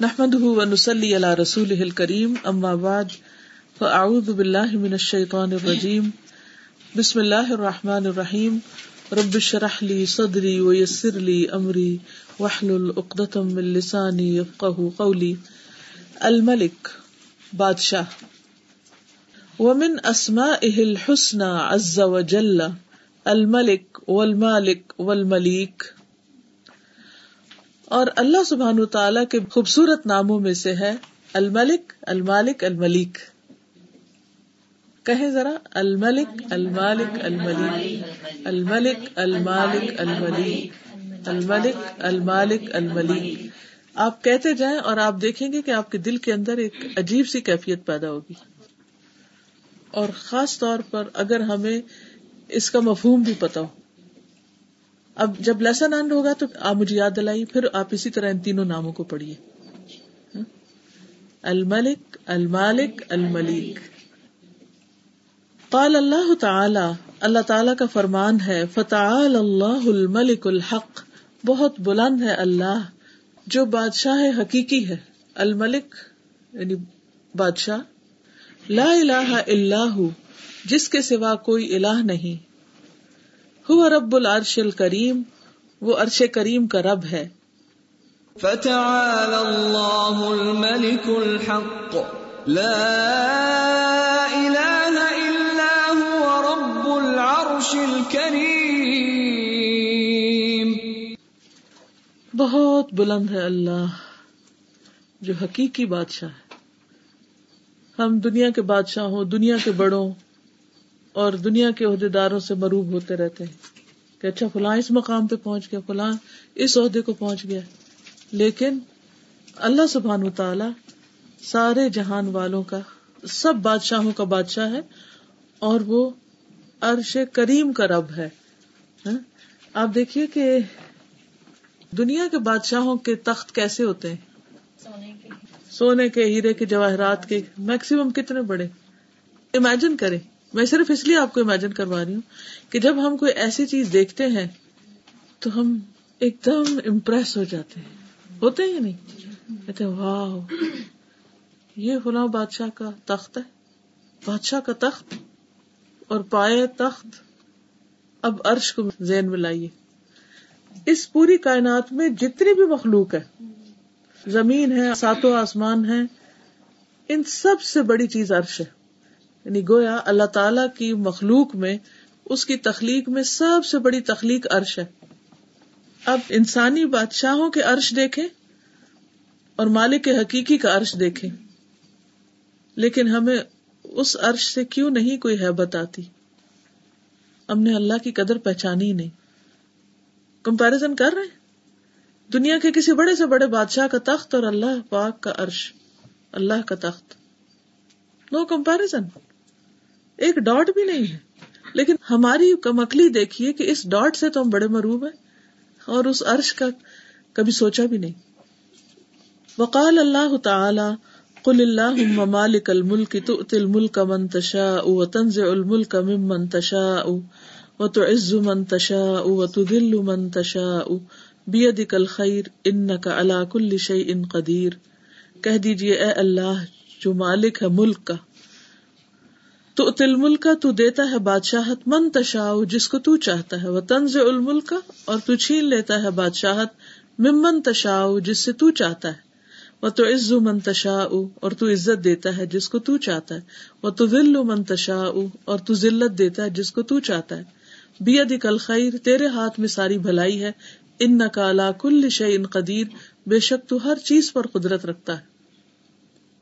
نحمد ونسلی علی رسول الکریم اما بعد فاعوذ باللہ من الشیطان الرجیم بسم اللہ الرحمن الرحیم رب شرح لی صدری ویسر لی امری وحلل اقدتم من لسانی یفقہ قولی الملک بادشاہ. ومن اسمائه الحسنى عز وجل الملک والمالک والملیک اور اللہ سبحان تعالیٰ کے خوبصورت ناموں میں سے ہے الملک، المالک، الملیک۔ کہیں ذرا، الملک، المالک، الملیک۔ الملک، المالک، الملیک۔ الملک، المالک، الملیک۔ آپ کہتے جائیں اور آپ دیکھیں گے کہ آپ کے دل کے اندر ایک عجیب سی کیفیت پیدا ہوگی۔ اور خاص طور پر اگر ہمیں اس کا مفہوم بھی پتا ہو۔ اب جب لیسن اینڈ ہوگا تو آپ مجھے یاد دلائیے، پھر آپ اسی طرح ان تینوں ناموں کو پڑھیے۔ ہاں؟ الملک، المالک الملیک قال اللہ تعالی اللہ تعالی کا فرمان ہے فتح اللہ الملک الحق۔ بہت بلند ہے اللہ، جو بادشاہ حقیقی ہے۔ الملک یعنی بادشاہ۔ لا الہ الا جس کے سوا کوئی الہ نہیں۔ ہوا رب العرش الکریم وہ عرش کریم کا رب ہے۔ فتعال اللہ الملک الحق لا الا هو رب العرش بہت بلند ہے اللہ جو حقیقی بادشاہ ہے۔ ہم دنیا کے بادشاہ ہوں دنیا کے بڑوں۔ اور دنیا کے عہدے داروں سے مروب ہوتے رہتے ہیں کہ اچھا فلاں اس مقام پہ پہنچ گیا فلاں اس عہدے کو پہنچ گیا۔ لیکن اللہ سبحان تعالی سارے جہان والوں کا سب بادشاہوں کا بادشاہ ہے اور وہ عرش کریم کا رب ہے۔ ہاں؟ آپ دیکھیے کہ دنیا کے بادشاہوں کے تخت کیسے ہوتے ہیں؟ سونے کے۔ ہیرے کے جواہرات کے میکسیمم کتنے بڑے؟ امیجن کریں۔ میں صرف اس لیے آپ کو امیجن کروا رہی ہوں کہ جب ہم کوئی ایسی چیز دیکھتے ہیں تو ہم ایک دم امپریس ہو جاتے ہیں۔ ہوتے ہی نہیں؟ کہتے واہ یہ فلاں بادشاہ کا تخت ہے۔ بادشاہ کا تخت اور پائے تخت۔ اب عرش کو زین میں لائیے۔ اس پوری کائنات میں جتنی بھی مخلوق ہے، زمین ہے، ساتوں آسمان ہے ان سب سے بڑی چیز عرش ہے۔ یعنی گویا اللہ تعالی کی مخلوق میں، اس کی تخلیق میں سب سے بڑی تخلیق عرش ہے۔ اب انسانی بادشاہوں کے عرش دیکھیں اور مالک کے حقیقی کا عرش دیکھیں۔ لیکن ہمیں اس عرش سے کیوں نہیں کوئی حیبت آتی؟ ہم نے اللہ کی قدر پہچانی ہی نہیں۔ کمپیرزن کر رہے دنیا کے کسی بڑے سے بڑے بادشاہ کا تخت اور اللہ پاک کا عرش۔ اللہ کا تخت۔ نو کمپیرزن ایک ڈاٹ بھی نہیں ہے۔ لیکن ہماری کمکلی دیکھیے کہ اس ڈاٹ سے تو ہم بڑے مروب ہیں۔ اور اس عرش کا کبھی سوچا بھی نہیں۔ وقال اللہ تعالی، قل اللہ مالک الملک تؤتی الملک من تشاء وتنزع الملک ممن تشاء وتعز من تشاء وتذل من تشاء۔ بیدک الخیر انک علی کل شیء قدیر کہہ دیجیے اے اللہ، جو مالک ہے، ملک کا۔ تو تل ملک کا تو دیتا ہے بادشاہت من تشا جس کو تو چاہتا ہے وہ تنز الملک کا اور تو چھین لیتا ہے بادشاہت ممن تشا جس سے تو چاہتا ہے۔ وہ تو عز من تشا اور تو عزت دیتا ہے، جس کو تو چاہتا ہے۔ وہ تو ذل من تشا اور تو ذلت دیتا ہے، جس کو تو چاہتا ہے۔ بی ادی کل خیر تیرے ہاتھ میں ساری بھلائی ہے۔ ان نقالا کل شعین قدیر، بے شک تو ہر چیز پر قدرت رکھتا ہے۔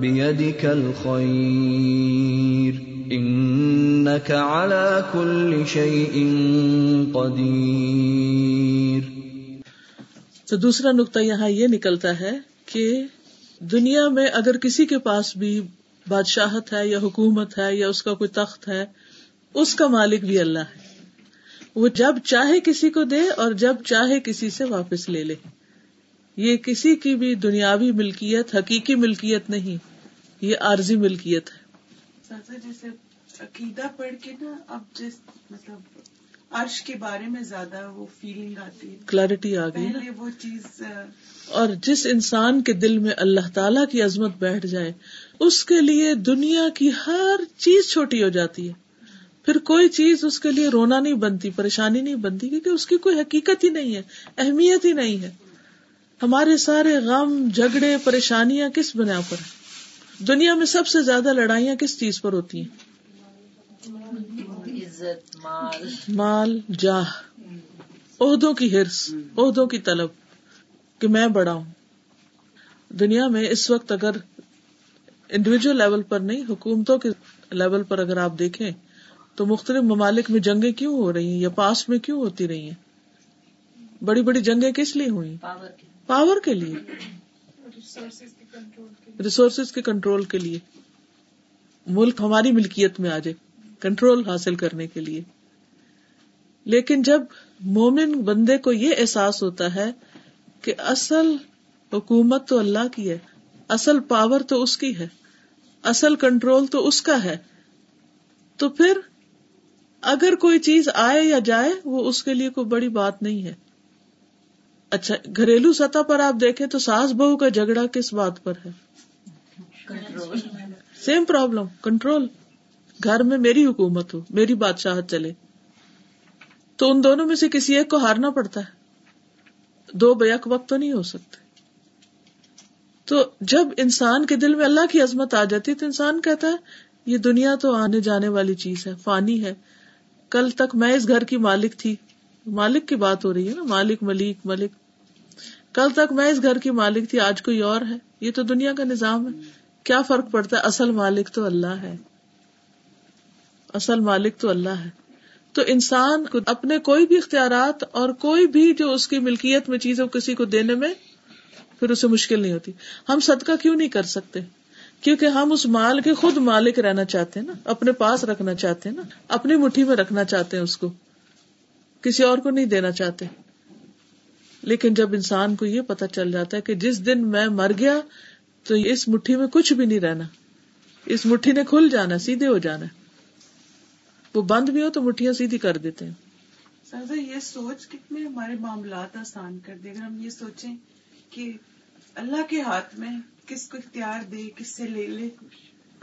بیدک الخیر انک علی کل شیء قدیر تو دوسرا نقطہ یہاں یہ نکلتا ہے کہ دنیا میں اگر کسی کے پاس بھی بادشاہت ہے یا حکومت ہے یا اس کا کوئی تخت ہے، اس کا مالک بھی اللہ ہے۔ وہ جب چاہے کسی کو دے اور جب چاہے کسی سے واپس لے لے۔ یہ کسی کی بھی دنیاوی ملکیت حقیقی ملکیت نہیں یہ عارضی ملکیت ہے۔ جیسے عقیدہ پڑھ کے نا اب جس مطلب عرش کے بارے میں زیادہ وہ فیلنگ آتی ہے۔ کلیرٹی آ گئی پہلے وہ چیز اور جس انسان کے دل میں اللہ تعالی کی عظمت بیٹھ جائے اس کے لیے دنیا کی ہر چیز چھوٹی ہو جاتی ہے۔ پھر کوئی چیز اس کے لیے رونا نہیں بنتی پریشانی نہیں بنتی کیونکہ اس کی کوئی حقیقت ہی نہیں ہے اہمیت ہی نہیں ہے۔ ہمارے سارے غم جھگڑے پریشانیاں کس بنا پر ہیں؟ دنیا میں سب سے زیادہ لڑائیاں کس چیز پر ہوتی ہیں؟ مال۔ جاہ۔ عہدوں کی ہرس عہدوں کی طلب کہ میں بڑا ہوں۔ دنیا میں اس وقت اگر انڈیویجل لیول پر نہیں حکومتوں کے لیول پر اگر آپ دیکھیں تو مختلف ممالک میں جنگیں کیوں ہو رہی ہیں؟ یا پاس میں کیوں ہوتی رہی ہیں؟ بڑی بڑی جنگیں کس لیے ہوئی؟ پاور کے لیے ریسورسز کے کنٹرول کے لیے۔ ملک ہماری ملکیت میں آ جائے کنٹرول حاصل کرنے کے لیے۔ لیکن جب مومن بندے کو یہ احساس ہوتا ہے کہ اصل حکومت تو اللہ کی ہے اصل پاور تو اس کی ہے اصل کنٹرول تو اس کا ہے تو پھر اگر کوئی چیز آئے یا جائے وہ اس کے لیے کوئی بڑی بات نہیں ہے۔ اچھا گھریلو سطح پر آپ دیکھیں تو ساس بہو کا جھگڑا کس بات پر ہے؟ سیم پرابلم کنٹرول گھر میں میری حکومت ہو میری بادشاہت چلے۔ تو ان دونوں میں سے کسی ایک کو ہارنا پڑتا ہے۔ دو بیک وقت تو نہیں ہو سکتے۔ تو جب انسان کے دل میں اللہ کی عظمت آ جاتی تو انسان کہتا ہے یہ دنیا تو آنے جانے والی چیز ہے فانی ہے۔ کل تک میں اس گھر کی مالک تھی۔ مالک کی بات ہو رہی ہے نا، مالک، ملک ملک۔ کل تک میں اس گھر کی مالک تھی، آج کوئی اور ہے۔ یہ تو دنیا کا نظام ہے۔ کیا فرق پڑتا ہے؟ اصل مالک تو اللہ ہے۔ اصل مالک تو اللہ ہے۔ تو انسان کو اپنے کوئی بھی اختیارات اور کوئی بھی جو اس کی ملکیت میں چیز کسی کو دینے میں پھر اسے مشکل نہیں ہوتی۔ ہم صدقہ کیوں نہیں کر سکتے؟ کیونکہ ہم اس مال کے خود مالک رہنا چاہتے ہیں نا، اپنے پاس رکھنا چاہتے ہیں نا، اپنی مٹھی میں رکھنا چاہتے ہیں اس کو۔ کسی اور کو نہیں دینا چاہتے۔ لیکن جب انسان کو یہ پتا چل جاتا ہے کہ جس دن میں مر گیا تو اس مٹھی میں کچھ بھی نہیں رہنا۔ اس مٹھی نے کھل جانا سیدھے ہو جانا۔ وہ بند بھی ہو تو مٹھیاں سیدھی کر دیتے ہیں۔ سر یہ سوچ کتنے ہمارے معاملات آسان کر دے اگر ہم یہ سوچیں کہ اللہ کے ہاتھ میں کس کو اختیار دے کس سے لے لے۔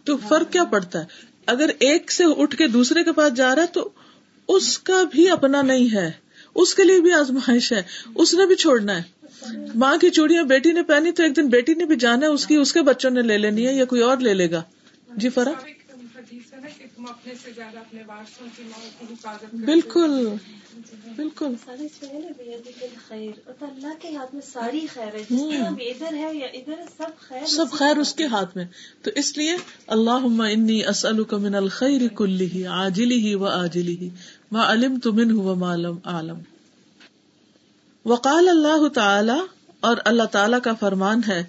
تو فرق کیا پڑتا ہے؟ اگر ایک سے اٹھ کے دوسرے کے پاس جا رہا ہے تو اس کا بھی اپنا نہیں ہے۔ اس کے لیے بھی آزمائش ہے۔ اس نے بھی چھوڑنا ہے۔ ماں کی چوڑیاں بیٹی نے پہنی تو ایک دن بیٹی نے بھی جانا ہے اس کی اس کے بچوں نے لے لینی ہے یا کوئی اور لے لے گا۔ جی فرق بالکل۔ بالکل۔ اللہ کے ہاتھ میں ساری خیر ہے۔ ادھر ہے یا ادھر سب خیر سب خیر اس کے ہاتھ میں۔ تو اس لیے اللہ انی اسلک من الخیر کلی آجلی ہی و آجلی ہی ما علم تو من ہوا معلوم عالم وقال اللہ تعالی اور اللہ تعالی کا فرمان ہے،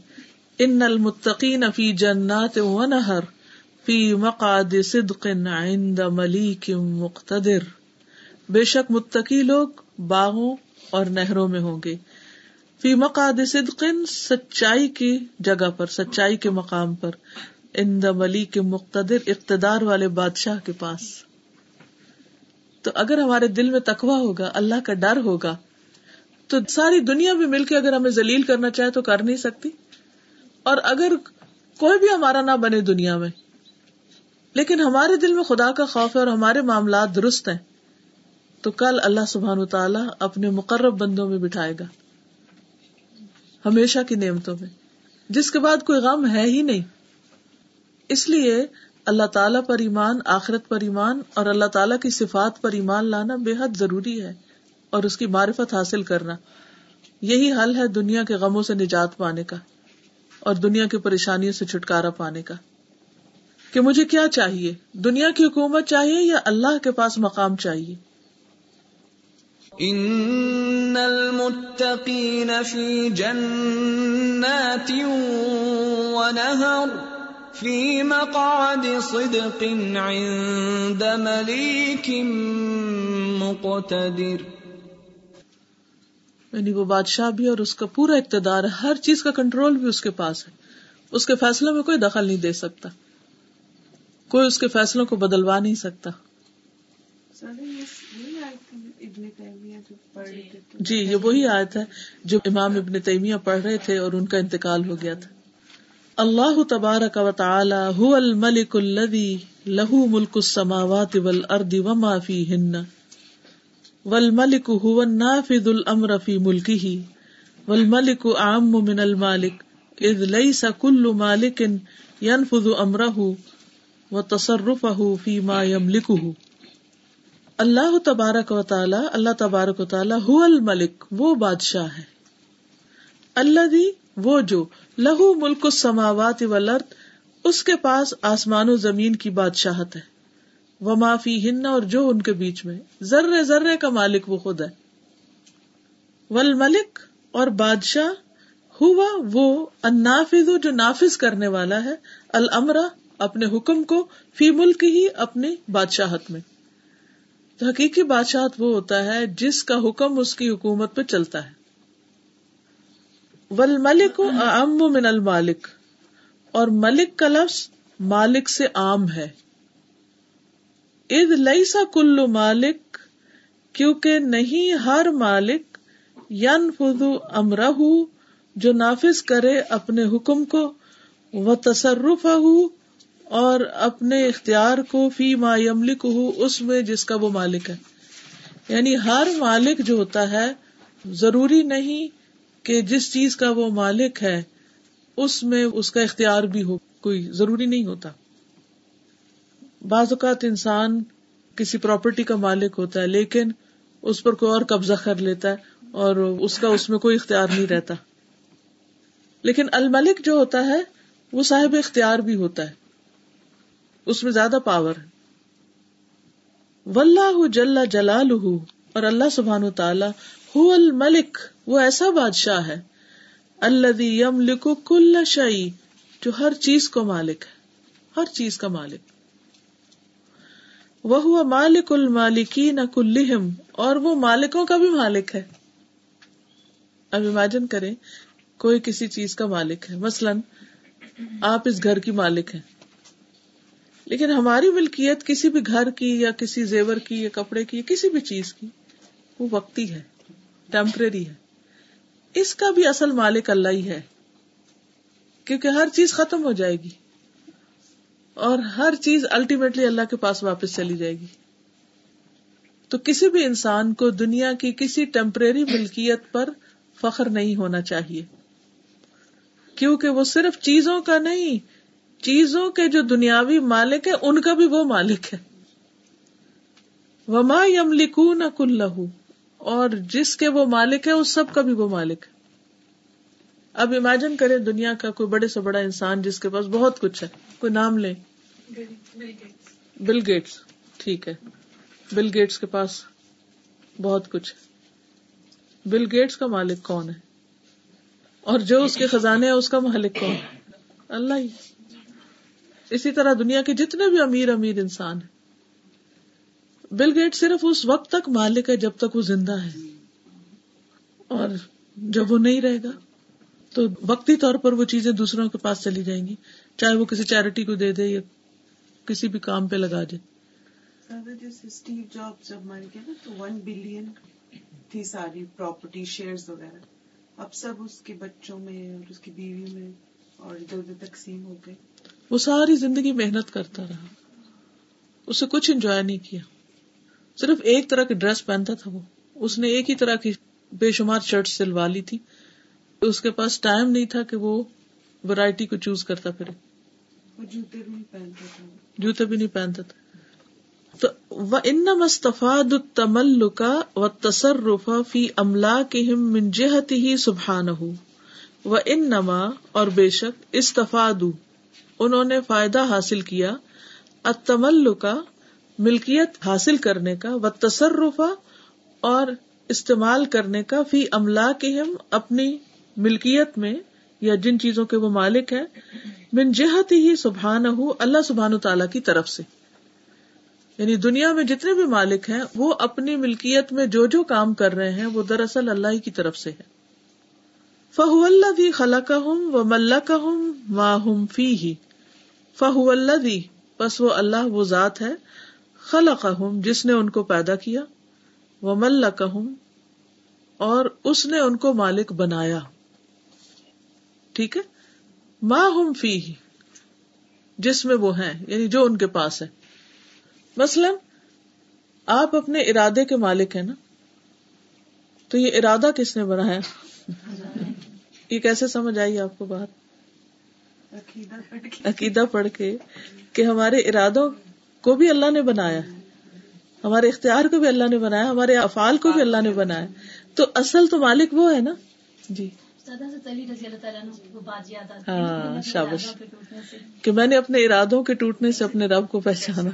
ان المتقین فی جنات و نہر، فی مقاد صدق عند ملیک مقتدر۔ بے شک متقی لوگ باغوں اور نہروں میں ہوں گے۔ فی مقاد صدق سچائی کی جگہ پر، سچائی کے مقام پر، عند ملیک مقتدر، اقتدار والے بادشاہ کے پاس۔ تو اگر ہمارے دل میں تقوی ہوگا، اللہ کا ڈر ہوگا، تو ساری دنیا بھی مل کے اگر ہمیں ذلیل کرنا چاہے تو کر نہیں سکتی۔ اور اگر کوئی بھی ہمارا نہ بنے دنیا میں، لیکن ہمارے دل میں خدا کا خوف ہے اور ہمارے معاملات درست ہیں، تو کل اللہ سبحان تعالیٰ اپنے مقرب بندوں میں بٹھائے گا۔ ہمیشہ کی نعمتوں میں۔ جس کے بعد کوئی غم ہے ہی نہیں۔ اس لیے اللہ تعالیٰ پر ایمان، آخرت پر ایمان اور اللہ تعالیٰ کی صفات پر ایمان لانا بے حد ضروری ہے اور اس کی معرفت حاصل کرنا۔ یہی حل ہے دنیا کے غموں سے نجات پانے کا اور دنیا کی پریشانیوں سے چھٹکارا پانے کا۔ کہ مجھے کیا چاہیے؟ دنیا کی حکومت چاہیے یا اللہ کے پاس مقام چاہیے؟ ان المتقین فی جنات ونهر في مقعد صدق عند مليك مقتدر۔ یعنی وہ بادشاہ بھی اور اس کا پورا اقتدار ہے ہر چیز کا کنٹرول بھی اس کے پاس ہے۔ اس کے فیصلوں میں کوئی دخل نہیں دے سکتا۔ کوئی اس کے فیصلوں کو بدلوا نہیں سکتا۔ جی یہ وہی آیت ہے جو امام ابن تیمیہ پڑھ رہے تھے اور ان کا انتقال ہو گیا تھا۔ اللہ تبارک و تعالی هو الملک الذي له ملک السماوات والارض وما فيهن والملك هو النافذ الامر في ملكه والملك اعم من المالك اذ ليس كل مالك ينفذ امره وتصرفه فيما يملكه اللہ تبارک و تعالی اللہ تبارک و تعالی هو الملک وہ بادشاہ ہے اللہ وہ جو لہو ملک السماوات والارض، اس کے پاس آسمان و زمین کی بادشاہت ہے۔ وہ معافی ہن اور جو ان کے بیچ میں ذرے ذرے کا مالک وہ خود ہے۔ ول ملک اور بادشاہ ہوا وہ النافذ، جو نافذ کرنے والا ہے المرا اپنے حکم کو فی ملک ہی اپنی بادشاہت میں۔ تو حقیقی بادشاہت وہ ہوتا ہے جس کا حکم اس کی حکومت پہ چلتا ہے۔ ول ملک ام من المالک۔ اور ملک کا لفظ مالک سے عام ہے۔ اد لئی سا کلو مالک، کیونکہ نہیں ہر مالک ین فدو امرہ جو نافذ کرے اپنے حکم کو وہ تصرف ہو اور اپنے اختیار کو فی ما یملک ہو اس میں جس کا وہ مالک ہے۔ یعنی ہر مالک جو ہوتا ہے، ضروری نہیں کہ جس چیز کا وہ مالک ہے، اس میں اس کا اختیار بھی ہو، کوئی ضروری نہیں ہوتا۔ بعض اوقات انسان کسی پراپرٹی کا مالک ہوتا ہے، لیکن اس پر کوئی اور قبضہ کر لیتا ہے اور اس کا اس میں کوئی اختیار نہیں رہتا۔ لیکن الملک جو ہوتا ہے، وہ صاحب اختیار بھی ہوتا ہے۔ اس میں زیادہ پاور ہے۔ ولہ جل جلال اور اللہ سبحان تعالی ہو الملک وہ ایسا بادشاہ ہے اللہ یم لکھو کل شعی جو ہر چیز کو مالک ہے، ہر چیز کا مالک۔ وہ ہوا مالک المالکی نہ کلہم، اور وہ مالکوں کا بھی مالک ہے۔ اب امیجن کریں، کوئی کسی چیز کا مالک ہے۔ مثلاً، آپ اس گھر کی مالک ہیں۔ لیکن ہماری ملکیت کسی بھی گھر کی یا کسی زیور کی یا کپڑے کی یا کسی بھی چیز کی، وہ وقتی ہے۔ ٹیمپرری ہے۔ اس کا بھی اصل مالک اللہ ہی ہے۔ کیونکہ ہر چیز ختم ہو جائے گی۔ اور ہر چیز الٹیمیٹلی اللہ کے پاس واپس چلی جائے گی۔ تو کسی بھی انسان کو دنیا کی کسی ٹیمپرری ملکیت پر فخر نہیں ہونا چاہیے۔ کیونکہ وہ صرف چیزوں کا نہیں، چیزوں کے جو دنیاوی مالک ہے ان کا بھی وہ مالک ہے۔ وما یم لکھو نہ کل اور جس کے وہ مالک ہے، اس سب کا بھی وہ مالک ہے۔ اب امیجن کرے دنیا کا کوئی بڑے سے بڑا انسان جس کے پاس بہت کچھ ہے۔ کوئی نام لے بل گیٹس ٹھیک ہے۔ بل گیٹس کے پاس بہت کچھ ہے۔ بل گیٹس کا مالک کون ہے؟ اور جو اس کے خزانے ہیں، اس کا مالک کون ہے؟ اللہ ہی۔ اسی طرح دنیا کے جتنے بھی امیر امیر انسان ہیں۔ بل گیٹ صرف اس وقت تک مالک ہے جب تک وہ زندہ ہے۔ اور جب وہ نہیں رہے گا تو وقتی طور پر وہ چیزیں دوسروں کے پاس چلی جائیں گی۔ چاہے وہ کسی چیریٹی کو دے دے یا کسی بھی کام پہ لگا دے۔ اسٹیو جاب جب مر گیا نا تو ون بلین تھی ساری پراپرٹی شیئر وغیرہ۔ اب سب اس کے بچوں میں اور اس کی بیوی میں اور ادھر ادھر تقسیم ہو گئے۔ وہ ساری زندگی محنت کرتا رہا۔ اسے کچھ انجوائے نہیں کیا۔ صرف ایک طرح کی ڈریس پہنتا تھا وہ۔ اس نے ایک ہی طرح کی بے شمار شرٹ سلوا لی تھی۔ اس کے پاس ٹائم نہیں تھا کہ وہ ورائٹی کو چوز کرتا پھر جوتے بھی نہیں پہنتا تھا۔ جوتے بھی نہیں پہنتا تھا۔ تو وہ ان مستفاد کا و تصرفا فی املا کے من جہت ہی سبحان ہو وہ ان نما اور بے شک استفاد انہوں نے فائدہ حاصل کیا۔ اتمل کا ملکیت حاصل کرنے کا و تصرفہ اور استعمال کرنے کا فی املا کے ہم اپنی ملکیت میں، یا جن چیزوں کے وہ مالک ہے من جہت ہی سبحان ہو اللہ سبحان تعالیٰ کی طرف سے۔ یعنی دنیا میں جتنے بھی مالک ہیں، وہ اپنی ملکیت میں جو جو کام کر رہے ہیں، وہ دراصل اللہ ہی کی طرف سے ہے فہو اللہ دی خلا کا ہوں و مل کا ہوں ماہم فی ہی فہو اللہ دی بس وہ اللہ، وہ ذات ہے۔ ہوں جس نے ان کو پیدا کیا وہ اور اس نے ان کو مالک بنایا۔ ٹھیک ہے؟ ماں ہم فی جس میں وہ ہیں یعنی جو ان کے پاس ہے۔ مثلاً آپ اپنے ارادے کے مالک ہیں نا؟ تو یہ ارادہ کس نے بنایا یہ کیسے سمجھ آئی آپ کو بات؟ عقیدہ پڑھ کے کہ ہمارے ارادوں کو بھی اللہ نے بنایا ہمارے اختیار کو بھی اللہ نے بنایا ہمارے افعال کو بھی اللہ نے بنایا تو اصل تو مالک وہ ہے نا۔ جی۔ ہاں شابش۔ کہ میں نے اپنے ارادوں کے ٹوٹنے سے اپنے رب کو پہچانا۔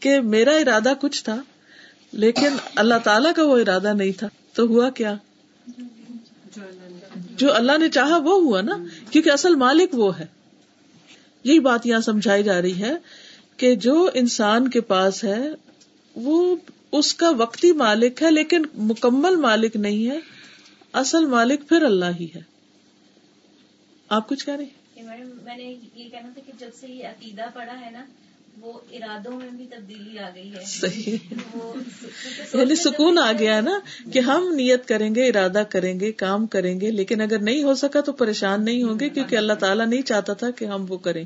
کہ میرا ارادہ کچھ تھا لیکن اللہ تعالیٰ کا وہ ارادہ نہیں تھا۔ تو ہوا کیا؟ جو اللہ نے چاہا وہ ہوا نا کیونکہ اصل مالک وہ ہے۔ یہی بات یہاں سمجھائی جا رہی ہے کہ جو انسان کے پاس ہے وہ اس کا وقتی مالک ہے لیکن مکمل مالک نہیں ہے۔ اصل مالک پھر اللہ ہی ہے۔ آپ کچھ کہہ رہے میڈم میں نے یہ کہنا تھا کہ جب سے یہ عقیدہ پڑا ہے نا وہ ارادوں میں بھی تبدیلی آ گئی ہے۔ صحیح۔ یعنی سکون آ گیا نا کہ ہم نیت کریں گے ارادہ کریں گے کام کریں گے لیکن اگر نہیں ہو سکا تو پریشان نہیں ہوں گے کیونکہ اللہ تعالیٰ نہیں چاہتا تھا کہ ہم وہ کریں۔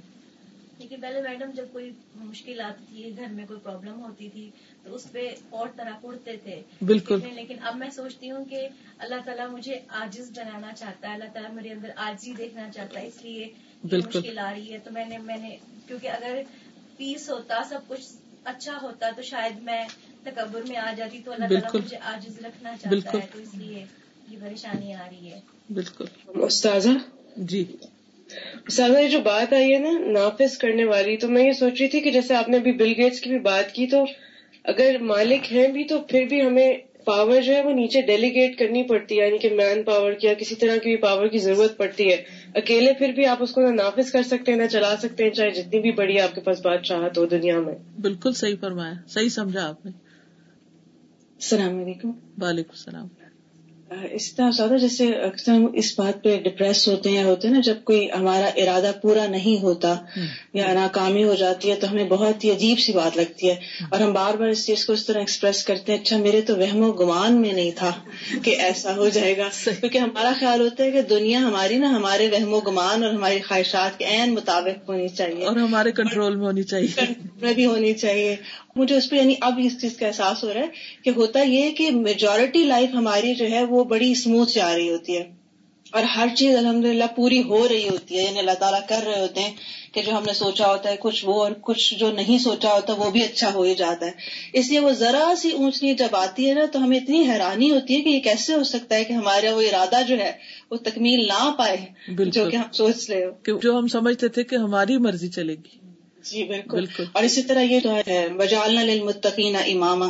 لیکن پہلے میڈم جب کوئی مشکل آتی تھی گھر میں کوئی پرابلم ہوتی تھی تو اس پہ اور طرح اڑتے تھے۔ بالکل۔ لیکن اب میں سوچتی ہوں کہ اللہ تعالیٰ مجھے آجز بنانا چاہتا ہے اللہ تعالیٰ میرے اندر آجزی دیکھنا چاہتا ہے اس لیے مشکل آ رہی ہے۔ تو میں نے میں نے کیونکہ اگر پیس ہوتا سب کچھ اچھا ہوتا تو شاید میں تکبر میں آ جاتی تو اللہ تعالیٰ مجھے آجز رکھنا چاہتا ہے۔ تو اس لیے یہ پریشانی آ رہی ہے۔ بالکل۔ استاذہ؟ جی۔ یہ جو بات آئی ہے نا نافذ کرنے والی تو میں یہ سوچ رہی تھی کہ جیسے آپ نے ابھی بل گیٹس کی بھی بات کی تو اگر مالک ہیں بھی تو پھر بھی ہمیں پاور جو ہے وہ نیچے ڈیلیگیٹ کرنی پڑتی ہے یعنی کہ مین پاور کی یا کسی طرح کی بھی پاور کی ضرورت پڑتی ہے۔ اکیلے پھر بھی آپ اس کو نہ نافذ کر سکتے ہیں نہ چلا سکتے ہیں چاہے جتنی بھی بڑی آپ کے پاس بادشاہت ہو دنیا میں۔ بالکل صحیح فرمایا صحیح سمجھا آپ نے۔ السلام علیکم۔ وعلیکم السلام۔ اس طرح زیادہ جیسے اکثر ہم اس بات پہ ڈپریس ہوتے ہیں ہوتے ہیں نا جب کوئی ہمارا ارادہ پورا نہیں ہوتا یا ناکامی ہو جاتی ہے تو ہمیں بہت ہی عجیب سی بات لگتی ہے۔ اور ہم بار بار اس چیز کو اس طرح ایکسپریس کرتے ہیں اچھا میرے تو وہم و گمان میں نہیں تھا کہ ایسا ہو جائے گا۔ کیونکہ ہمارا خیال ہوتا ہے کہ دنیا ہماری نا ہمارے وہم و گمان اور ہماری خواہشات کے عین مطابق ہونی چاہیے۔ اور ہمارے کنٹرول میں ہونی چاہیے۔ میں بھی ہونی چاہیے۔ مجھے اس پہ یعنی اب اس چیز کا احساس ہو رہا ہے کہ ہوتا یہ کہ میجورٹی لائف ہماری جو ہے وہ بڑی اسموتھ جا رہی ہوتی ہے اور ہر چیز الحمد للہ پوری ہو رہی ہوتی ہے یعنی اللہ تعالیٰ کر رہے ہوتے ہیں کہ جو ہم نے سوچا ہوتا ہے کچھ وہ اور کچھ جو نہیں سوچا ہوتا وہ بھی اچھا ہو ہی جاتا ہے۔ اس لیے وہ ذرا سی اونچ نیچ جب آتی ہے نا تو ہمیں اتنی حیرانی ہوتی ہے کہ یہ کیسے ہو سکتا ہے کہ ہمارا وہ ارادہ جو ہے وہ تکمیل نہ پائے جو کہ ہم سوچ رہے ہو۔ جو ہم سمجھتے تھے کہ ہماری مرضی چلے گی۔ جی بالکل۔ بالکل۔ اور اسی طرح یہ جو ہے بجالنا للمتقین اماما۔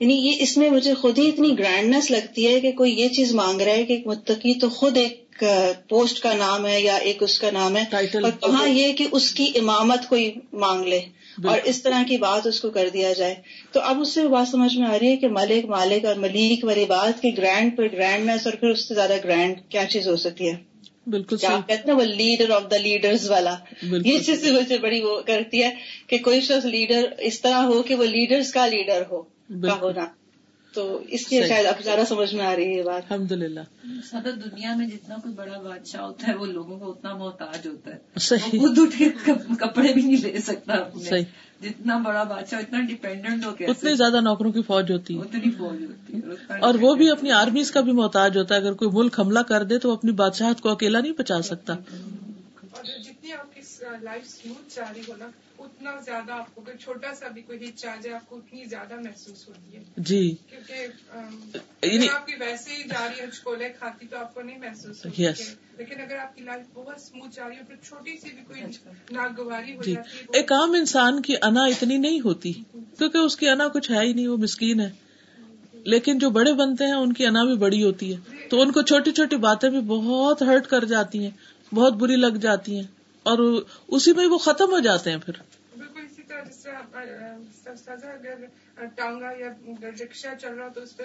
یعنی یہ اس میں مجھے خود ہی اتنی گرینڈنیس لگتی ہے کہ کوئی یہ چیز مانگ رہا ہے کہ متقی تو خود ایک پوسٹ کا نام ہے یا ایک اس کا نام ہے۔ اور کہاں یہ کہ اس کی امامت کوئی مانگ لے۔ اور اس طرح کی بات اس کو کر دیا جائے۔ تو اب اس سے بات سمجھ میں آ رہی ہے کہ ملک مالک اور ملیک والی بات کی گرینڈ پر گرینڈنیس اور پھر اس سے زیادہ گرینڈ کیا چیز ہو سکتی ہے۔ بالکل کہتے ہیں وہ لیڈر آف دا لیڈرز والا۔ یہ چیز مجھے بڑی وہ کرتی ہے کہ کوئی شخص لیڈر اس طرح ہو کہ وہ لیڈرز کا لیڈر ہو کا ہونا۔ تو اس لیے شاید اب زیادہ سمجھ میں آ رہی ہے بات۔ الحمد للہ سادہ دنیا میں جتنا کوئی بڑا بادشاہ ہوتا ہے وہ لوگوں کو اتنا محتاج ہوتا ہے۔ صحیح. خود اٹھ کے کپڑے بھی نہیں لے سکتا صحیح. جتنا بڑا بادشاہ اتنا ڈیپینڈنٹ ہو کے اتنی زیادہ نوکروں کی فوج ہوتی ہے۔ اتنی فوج ہوتی ہے اور وہ بھی اپنی آرمیز کا بھی محتاج ہوتا ہے۔ اگر کوئی ملک حملہ کر دے تو وہ اپنی بادشاہت کو اکیلا نہیں بچا سکتا۔ اور جتنی آپ کی لائف اسموتھ جا رہی ہو نا اتنا زیادہ آپ کو چھوٹا سا بھی کوئی ہچ آ جائے آپ کو اتنی زیادہ محسوس ہوتی ہے۔ جی۔ کیونکہ اگر آپ کی ویسے ہی جا رہی ہے چکولے کھاتی تو آپ کو نہیں محسوس ہوتی Yes. لیکن اگر آپ کی لائف بہت اسموتھ جا رہی ہے پھر چھوٹی سی بھی کوئی ناگواری ہو جی۔ جاتی ہے ایک عام انسان کی انا اتنی نہیں ہوتی کیونکہ اس کی انا کچھ ہے ہی نہیں وہ مسکین ہے۔ لیکن جو بڑے بنتے ہیں ان کی انا بھی بڑی ہوتی ہے۔ تو ان کو چھوٹی چھوٹی باتیں بھی بہت ہرٹ کر جاتی ہیں بہت بری لگ جاتی ہیں اور اسی میں وہ ختم ہو جاتے ہیں پھر۔ طرح جس اگر ٹانگا یا رکشا چل رہا تو اس پہ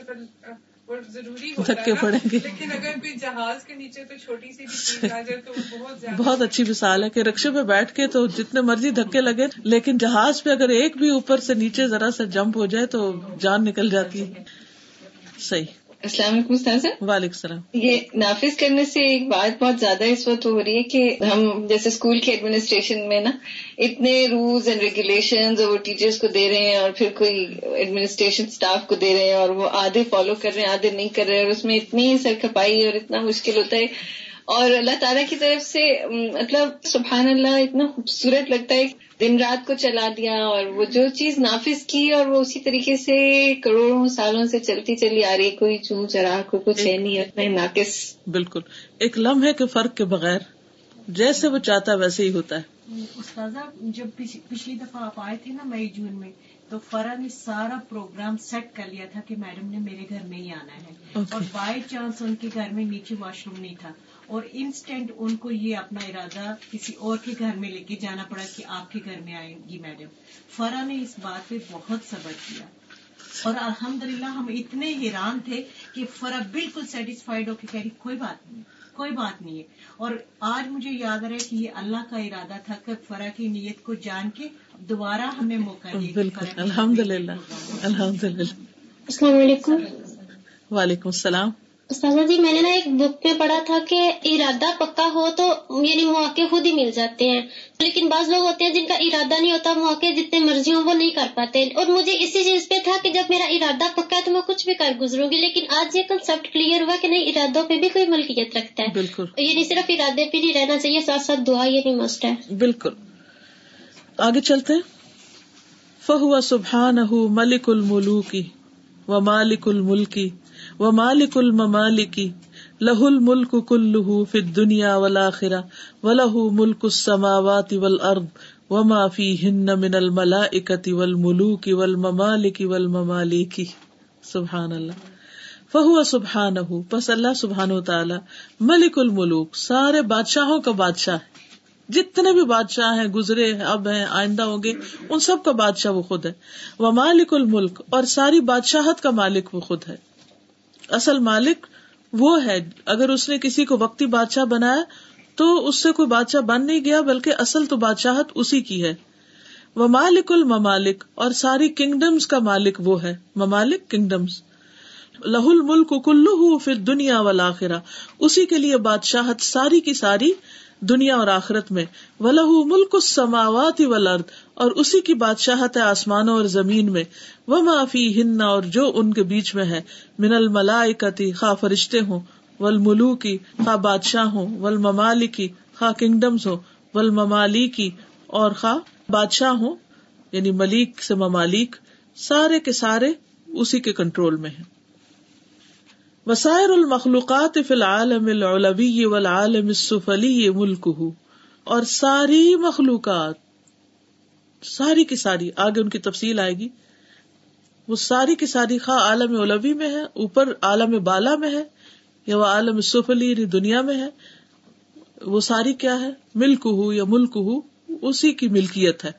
وہ ضروری پڑیں گے۔ لیکن اگر کوئی جہاز کے نیچے تو چھوٹی سی بھی چیز آ جائے تو بہت زیادہ بہت اچھی مثال ہے کہ رکشے پہ بیٹھ کے تو جتنے مرضی دھکے لگے لیکن جہاز پہ اگر ایک بھی اوپر سے نیچے ذرا سا جمپ ہو جائے تو جان نکل جاتی ہے۔ صحیح۔ السلام علیکم استاذ وعلیکم السلام۔ یہ نافذ کرنے سے ایک بات بہت زیادہ اس وقت ہو رہی ہے کہ ہم جیسے اسکول کے ایڈمنسٹریشن میں نا اتنے رولز اینڈ ریگولیشن وہ ٹیچرس کو دے رہے ہیں اور پھر کوئی ایڈمنسٹریشن اسٹاف کو دے رہے ہیں اور وہ آدھے فالو کر رہے ہیں آدھے نہیں کر رہے اور اس میں اتنی سرکھپائی اور اتنا مشکل ہوتا ہے۔ اور اللہ تعالیٰ کی طرف سے مطلب سبحان اللہ اتنا خوبصورت لگتا ہے۔ دن رات کو چلا دیا اور وہ جو چیز نافذ کی اور وہ اسی طریقے سے کروڑوں سالوں سے چلتی چلی آ رہی کوئی چون چرا کو کچھ ہے نہیں ناقص۔ بالکل۔ ایک لمحے کے فرق کے بغیر جیسے وہ چاہتا ہے ویسے ہی ہوتا ہے۔ استاذہ جب پچھلی دفعہ آپ آئے تھے نا مئی جون میں تو فرا نے سارا پروگرام سیٹ کر لیا تھا کہ میڈم نے میرے گھر میں ہی آنا ہے۔ اور بائی چانس ان کے گھر میں نیچے واش روم نہیں تھا۔ اور انسٹنٹ ان کو یہ اپنا ارادہ کسی اور کے گھر میں لے کے جانا پڑا کہ آپ کے گھر میں آئے گی میڈم فرا نے اس بات پہ بہت صبر کیا اور الحمد للہ ہم اتنے حیران تھے کہ فرا بالکل سیٹسفائڈ ہو کے کہہ رہی کوئی بات نہیں کوئی بات نہیں ہے۔ اور آج مجھے یاد رہے کہ یہ اللہ کا ارادہ تھا کہ فرا کی نیت کو جان کے دوبارہ ہمیں موقع دیا بالکل الحمد للہ الحمد للہ السلام علیکم۔ وعلیکم السلام۔ استاذہ جی میں نے نا ایک بک میں پڑھا تھا کہ ارادہ پکا ہو تو یعنی مواقع خود ہی مل جاتے ہیں۔ لیکن بعض لوگ ہوتے ہیں جن کا ارادہ نہیں ہوتا مواقع جتنے مرضی ہوں وہ نہیں کر پاتے۔ اور مجھے اسی چیز پہ تھا کہ جب میرا ارادہ پکا ہے تو میں کچھ بھی کر گزروں گی لیکن آج یہ کنسپٹ کلیئر ہوا کہ نہیں ارادوں پہ بھی کوئی ملکیت رکھتا ہے۔ بالکل۔ یعنی صرف ارادے پہ نہیں رہنا چاہیے ساتھ ساتھ دعا یہ بھی مسٹ ہے۔ بالکل۔ آگے چلتے فہو سبحان ملک الملوکی و مالک الملکی و مالک الممالکی لہ الملک کلہ فی الدنیا والآخرہ ولہ ملک السماوات والارض، وما فیہن من الملائکۃ والملوک والممالک والممالک۔ سبحان اللہ فہو سبحانہ پس اللہ سبحانہ تعالی ملک الملوک، سارے بادشاہوں کا بادشاہ ہے۔ جتنے بھی بادشاہ ہیں، گزرے اب ہیں، آئندہ ہوں گے، ان سب کا بادشاہ وہ خود ہے۔ وہ مالک الملک، اور ساری بادشاہت کا مالک وہ خود ہے۔ اصل مالک وہ ہے۔ اگر اس نے کسی کو وقتی بادشاہ بنایا تو اس سے کوئی بادشاہ بن نہیں گیا، بلکہ اصل تو بادشاہت اسی کی ہے۔ وہ مالک الممالک، اور ساری کنگڈمس کا مالک وہ ہے۔ ممالک کنگڈمس لہ الملک کلو پھر دنیا والا اسی کے لیے بادشاہت ساری کی ساری دنیا اور آخرت میں۔ ولہ ملک سماوات ولرد اور اسی کی بادشاہت ہے آسمانوں اور زمین میں۔ وہ معافی ہن اور جو ان کے بیچ میں ہے۔ من الملائکتی خا فرشتے ہوں۔ ول ملو کی خا بادشاہ ہوں۔ ولممالی کی خا کنگڈمس ہو ولممالی کی اور خا بادشاہ ہوں۔ یعنی ملیک سے ممالک، سارے کے سارے اسی کے کنٹرول میں ہیں۔ وسائر المخلوقات فی العالم العلوی والعالم السفلی ملک اور ساری مخلوقات، ساری کی ساری، آگے ان کی تفصیل آئے گی، وہ ساری کی ساری خواہ عالم علوی میں ہے، اوپر عالم بالا میں ہے، یا وہ عالم سفلی دنیا میں ہے، وہ ساری کیا ہے؟ ملک ہو یا ملک ہو اسی کی ملکیت ہے۔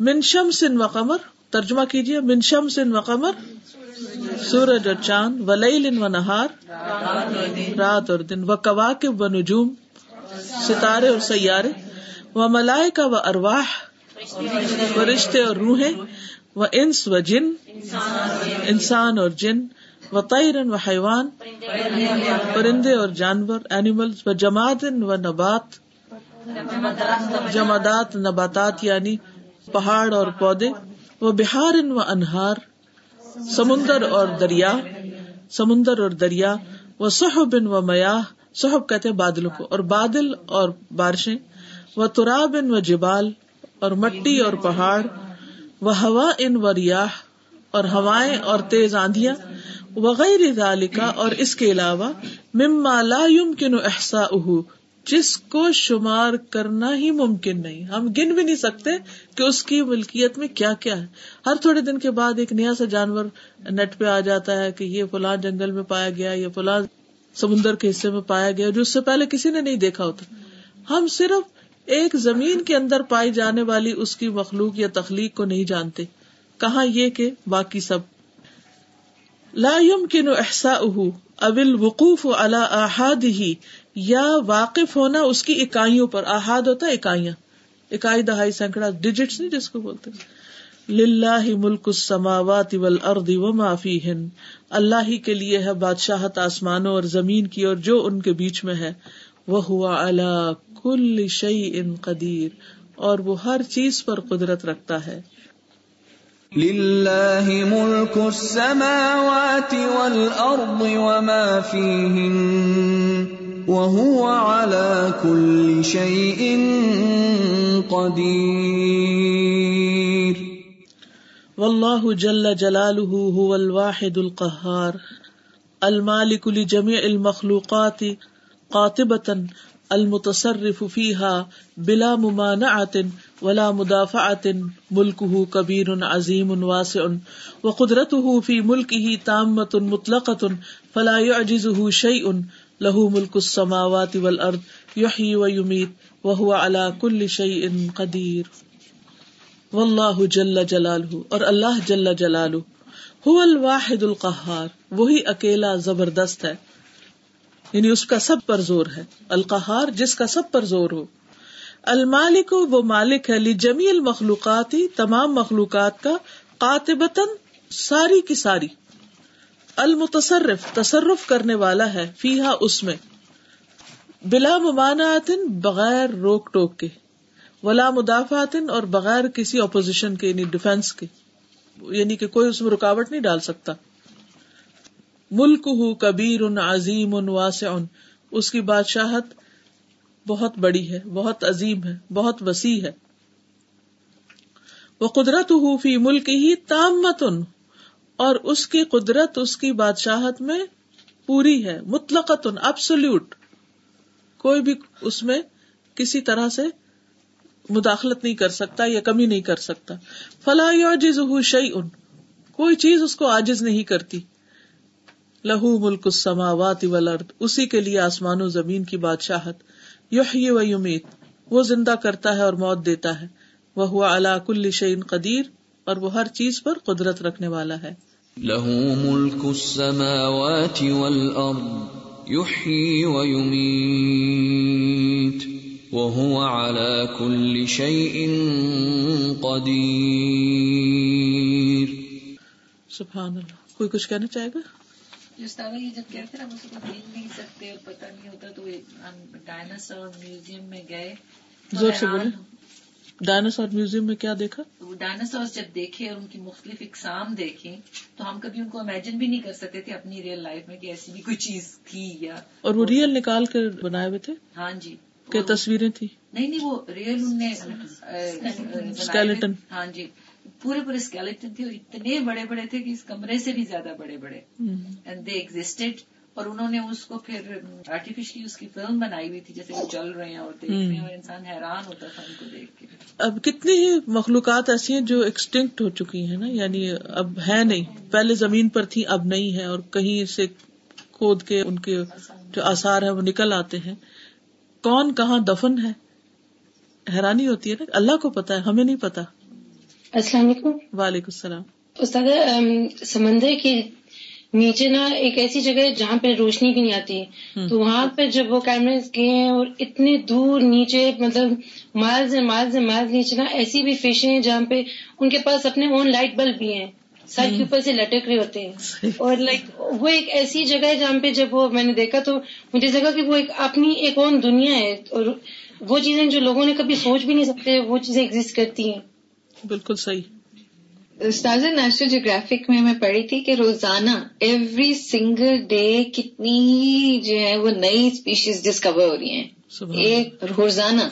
منشم سن و قمر، ترجمہ کیجیے منشم سن و قمر سورج اور چاند، ولیل و نہار، رات اور دن، و کواکب و نجوم، ستارے اور سیارے، و ملائے کا و ارواہ و رشتے اور روحیں، و انس و جن، انسان اور جن، و تیرن و حیوان، پرندے اور جانور اینیمل و جماعت و نبات، جمادات، نباتات یعنی پہاڑ اور پودے وہ بہار ان و انہار سمندر اور دریا، سمندر اور دریا وہ سہب ان و میاہ سہب کہتے بادلوں کو، اور بادل اور بارشیں وہ تراب ان و جبال، اور مٹی اور پہاڑ وہ ہوا ان و ریاح، اور ہوائیں اور تیز آندیاں وغیرہ کا اور اس کے علاوہ، مما لا يمكن احساؤه جس کو شمار کرنا ہی ممکن نہیں۔ ہم گن بھی نہیں سکتے کہ اس کی ملکیت میں کیا کیا ہے۔ ہر تھوڑے دن کے بعد ایک نیا سا جانور نیٹ پہ آ جاتا ہے کہ یہ فلاں جنگل میں پایا گیا، یہ فلاں سمندر کے حصے میں پایا گیا جو اس سے پہلے کسی نے نہیں دیکھا ہوتا۔ ہم صرف ایک زمین کے اندر پائی جانے والی اس کی مخلوق یا تخلیق کو نہیں جانتے۔ کہاں یہ کہ باقی سب۔ لا يمكن احساؤه اب الوقوف على احاد ہی یا واقف ہونا اس کی اکائیوں پر، احاد ہوتا ہے اکائیاں۔ اکائی دہائی سینکڑا ڈیجٹس نہیں جس کو بولتے للہ ملک السماوات والارض وما فیہن۔ اللہ ہی کے لیے ہے بادشاہت آسمانوں اور زمین کی اور جو ان کے بیچ میں ہے۔ وہ ہوا اللہ کل شعی قدیر۔ اور وہ ہر چیز پر قدرت رکھتا ہے۔ للہ ملک السماوات والارض وما فیہن۔ وهو على كل شيء قدير. والله جل جلاله هو الواحد القهار المالك لجميع المخلوقات قاطبة المتصرف فيها بلا ممانعة ولا مدافعة ملكه كبير عظيم واسع وقدرته في ملكه تامة مطلقة فلا يعجزه شيء لہو ملک السماوات والارض یحیی و یمیت وهو على كل شيء قدیر۔ واللہ جل جلالہ اور اللہ جل جلالہ هو الواحد القہار۔ وہی اکیلا زبردست ہے۔ یعنی اس کا سب پر زور ہے۔ القہار جس کا سب پر زور ہو۔ المالک وہ مالک ہے لجمی المخلوقاتی تمام مخلوقات کا قاتبتن ساری کی ساری۔ المتصرف، تصرف کرنے والا ہے فیحا اس میں۔ بلا ممانعت بغیر روک ٹوک کے۔ ولا مدافعت اور بغیر کسی اپوزیشن کے یعنی ڈیفینس کے۔ یعنی کہ کوئی اس میں رکاوٹ نہیں ڈال سکتا۔ ملک ہُ کبیر ان عظیم ان واسع اس کی بادشاہت بہت بڑی ہے، بہت عظیم ہے، بہت وسیع ہے۔ وہ قدرت ہُ فی ملک ہی تامت ان اور اس کی قدرت، اس کی بادشاہت میں پوری ہے مطلق ابسولوٹ کوئی بھی اس میں کسی طرح سے مداخلت نہیں کر سکتا یا کمی نہیں کر سکتا۔ فلاح جز شعی ان کوئی چیز اس کو آجز نہیں کرتی۔ لہو ملک السماوات والارض اسی کے لیے آسمان و زمین کی بادشاہت۔ یحیی و یمیت وہ زندہ کرتا ہے اور موت دیتا ہے۔ وہ ہوا اللہ کل شعین قدیر اور وہ ہر چیز پر قدرت رکھنے والا ہے۔ له ملك السماوات والأرض يحيي ويميت وهو على كل شيء قدير. سبحان اللہ کوئی کچھ کہنا چاہے گا؟ طرح یہ جب کہتے ہیں ہم اس کو دیکھ نہیں سکتے اور پتہ نہیں ہوتا تو ڈائناسور میوزیم میں گئے زور سے بولے ڈائناسور میوزیم میں کیا دیکھا؟ ڈائناسور جب دیکھے اور ان کی مختلف اقسام دیکھے تو ہم کبھی ان کو امیجن بھی نہیں کر سکتے تھے اپنی ریئل لائف میں کہ ایسی بھی کوئی چیز تھی یا اور وہ ریئل نکال کر بنائے ہوئے تھے؟ ہاں جی۔ کیا تصویریں تھی نہیں نہیں وہ ریئل ان نے اسکیلیٹن ہاں جی۔ پورے پورے اسکیلیٹن تھے اور اتنے بڑے بڑے تھے کہ اس کمرے سے بھی زیادہ بڑے بڑے۔ اینڈ دے ایگزٹیڈ اور انہوں نے اس کو پھر آرٹیفیشلی اس کی فلم بنائی ہوئی تھی جیسے وہ چل رہے ہیں اور دیکھ رہے ہیں اور انسان حیران ہوتا تھا ان کو دیکھ کے۔ اب کتنی ہی مخلوقات ایسی ہیں جو ایکسٹنکٹ ہو چکی ہیں نا یعنی اب ہے نہیں۔ پہلے زمین پر تھی اب نہیں ہے اور کہیں سے کھود کے ان کے جو آثار ہیں وہ نکل آتے ہیں۔ کون کہاں دفن ہے؟ حیرانی ہوتی ہے نا۔ اللہ کو پتا ہے ہمیں نہیں پتا السلام علیکم۔ وعلیکم السلام۔ استاد سمندر کی نیچے نا ایک ایسی جگہ ہے جہاں پہ روشنی بھی نہیں آتی۔ تو وہاں پہ جب وہ کیمرے گئے ہیں اور اتنے دور نیچے مطلب مائلز مائلز مائلز نیچے نا ایسی بھی فش ہیں جہاں پہ ان کے پاس اپنے اون لائٹ بلب بھی ہیں۔ سر کے اوپر سے لٹک رہے ہوتے ہیں۔ اور لائک وہ ایک ایسی جگہ ہے جہاں پہ جب وہ میں نے دیکھا تو مجھے لگا کہ وہ ایک اپنی ایک اون دنیا ہے اور وہ چیزیں جو لوگوں نے کبھی سوچ بھی نہیں سکتے وہ چیزیں ایگزٹ کرتی ہیں۔ بالکل صحیح۔ استاذ نیشنل جیوگرافک میں میں پڑھی تھی کہ روزانہ ایوری سنگل ڈے کتنی جو ہے وہ نئی اسپیشیز ڈسکور ہو رہی ہیں۔ ایک روزانہ۔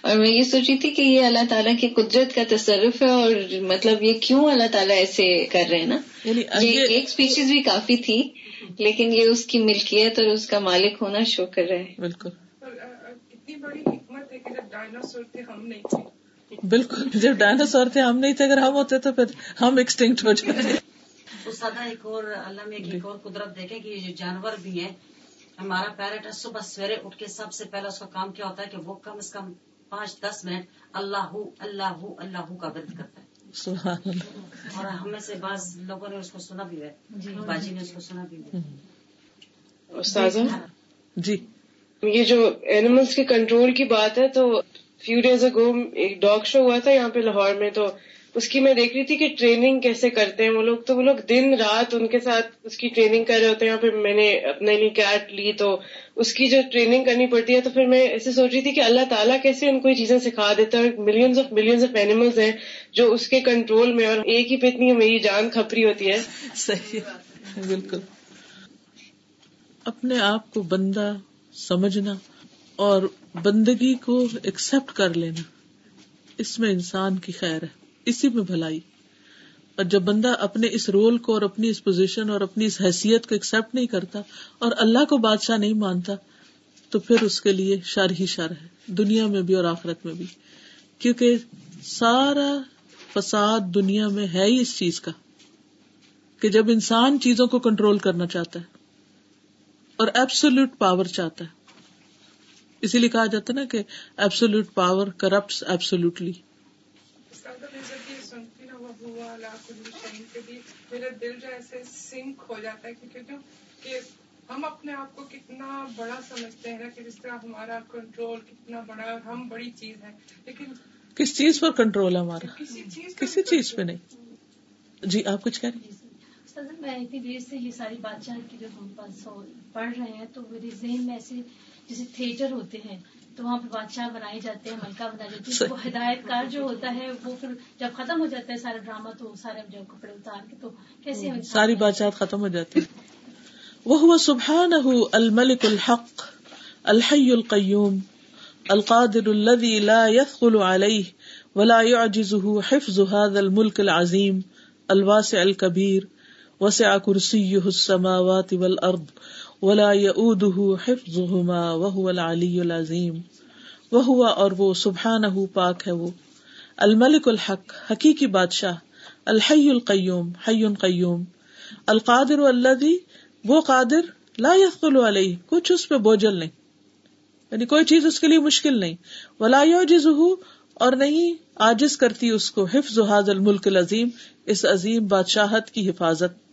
اور میں یہ سوچی تھی کہ یہ اللہ تعالیٰ کی قدرت کا تصرف ہے اور مطلب یہ کیوں اللہ تعالیٰ ایسے کر رہے ہیں نا؟ یعنی یہ ایک اسپیشیز بھی کافی تھی لیکن یہ اس کی ملکیت اور اس کا مالک ہونا شو کر رہا ہے بالکل۔ اتنی بڑی حکمت ہے کہ جب ڈائناسور تھے ہم نہیں تھے۔ بالکل جب ڈائناسور تھے ہم نہیں تھے اگر ہم ہوتے تو پھر ہم ایکسٹنکٹ ہو جاتے۔ ایک اور اللہ میں ایک اور قدرت دیکھے کہ یہ جو جانور بھی ہیں ہمارا پیرٹ صبح سویرے اٹھ کے سب سے پہلا اس کا کام کیا ہوتا ہے کہ وہ کم از کم پانچ دس منٹ اللہ اللہ اللہ کا ورد کرتا ہے۔ اور ہمیں سے بعض لوگوں نے اس کو سنا بھی ہے۔ جی۔ باجی نے اس کو سنا بھی ہے۔ جی۔ یہ جو اینیملس کے کنٹرول کی بات ہے تو فیو ڈیز اگو ایک ڈاگ شو ہوا تھا یہاں پہ لاہور میں، تو اس کی میں دیکھ رہی تھی کہ ٹریننگ کیسے کرتے ہیں وہ لوگ۔ تو وہ لوگ دن رات ان کے ساتھ اس کی ٹریننگ کر رہے ہوتے ہیں۔ یہاں پہ میں نے اپنے لیے کیٹ لی، تو اس کی جو ٹریننگ کرنی پڑتی ہے، تو پھر میں ایسے سوچ رہی تھی کہ اللہ تعالیٰ کیسے ان کو یہ چیزیں سکھا دیتا ہے۔ Millions of millions of animals ہیں جو اس کے کنٹرول میں اور ایک ہی پہ اتنی میری جان کھپری ہوتی ہے۔ صحیح بالکل۔ اپنے آپ کو بندہ سمجھنا اور بندگی کو ایکسپٹ کر لینا۔ اس میں انسان کی خیر ہے۔ اسی میں بھلائی۔ اور جب بندہ اپنے اس رول کو اور اپنی اس پوزیشن اور اپنی اس حیثیت کو ایکسپٹ نہیں کرتا اور اللہ کو بادشاہ نہیں مانتا، تو پھر اس کے لیے شر ہی شر ہے۔ دنیا میں بھی اور آخرت میں بھی۔ کیونکہ سارا فساد دنیا میں ہے ہی اس چیز کا کہ جب انسان چیزوں کو کنٹرول کرنا چاہتا ہے اور ایبسولوٹ پاور چاہتا ہے اسی لیے کہا جاتا نا کہ ایبسولوٹ پاور کرپٹ ایبسولوٹلی میرا دل جو ایسے سنک ہو جاتا ہے کیونکہ کہ ہم اپنے آپ کو کتنا بڑا سمجھتے ہیں کہ جس طرح ہمارا کنٹرول کتنا بڑا ہم بڑی چیز ہے لیکن کس چیز پر کنٹرول ہے ہمارا؟ کسی چیز پہ نہیں. جی آپ کچھ کہہ رہی میں اتنی دیر سے یہ ساری بات بادشاہ کی جو ہم پڑھ رہے ہیں، تو میرے ذہن میں ایسے جیسے تھیٹر ہوتے ہیں تو وہاں پہ بادشاہ بنائے جاتے ہیں ملکہ بنائے جاتے ہیں۔ وہ ہدایت کار جو ہوتا ہے وہ پھر جب ختم ہو جاتا ہے سارا ڈرامہ تو سارے جب کپڑے اتار کے تو کیسے ساری بادشاہ ختم ہو جاتی وہ سبحان الملک الحق الحی القیوم القادر الذي لا يثقل عليه ولا يعجزه حفظ هذا الملك العظيم الواسع الكبير وسع كرسيه السماوات والارض۔ ولا يؤوده حفظهما وهو العلي العظيم وهو اور وہ سبحانه پاک ہے وہ۔ الملک الحق، حقیقی بادشاہ، الحی القیوم، حی قیوم۔ القادر الذي وہ قادر لا يثقل علیہ، کچھ اس پہ بوجھل نہیں۔ یعنی کوئی چیز اس کے لیے مشکل نہیں۔ ولا يعجزه اور نہیں عاجز کرتی اس کو، حفظ هذا الملک العظیم، اس عظیم بادشاہت کی حفاظت۔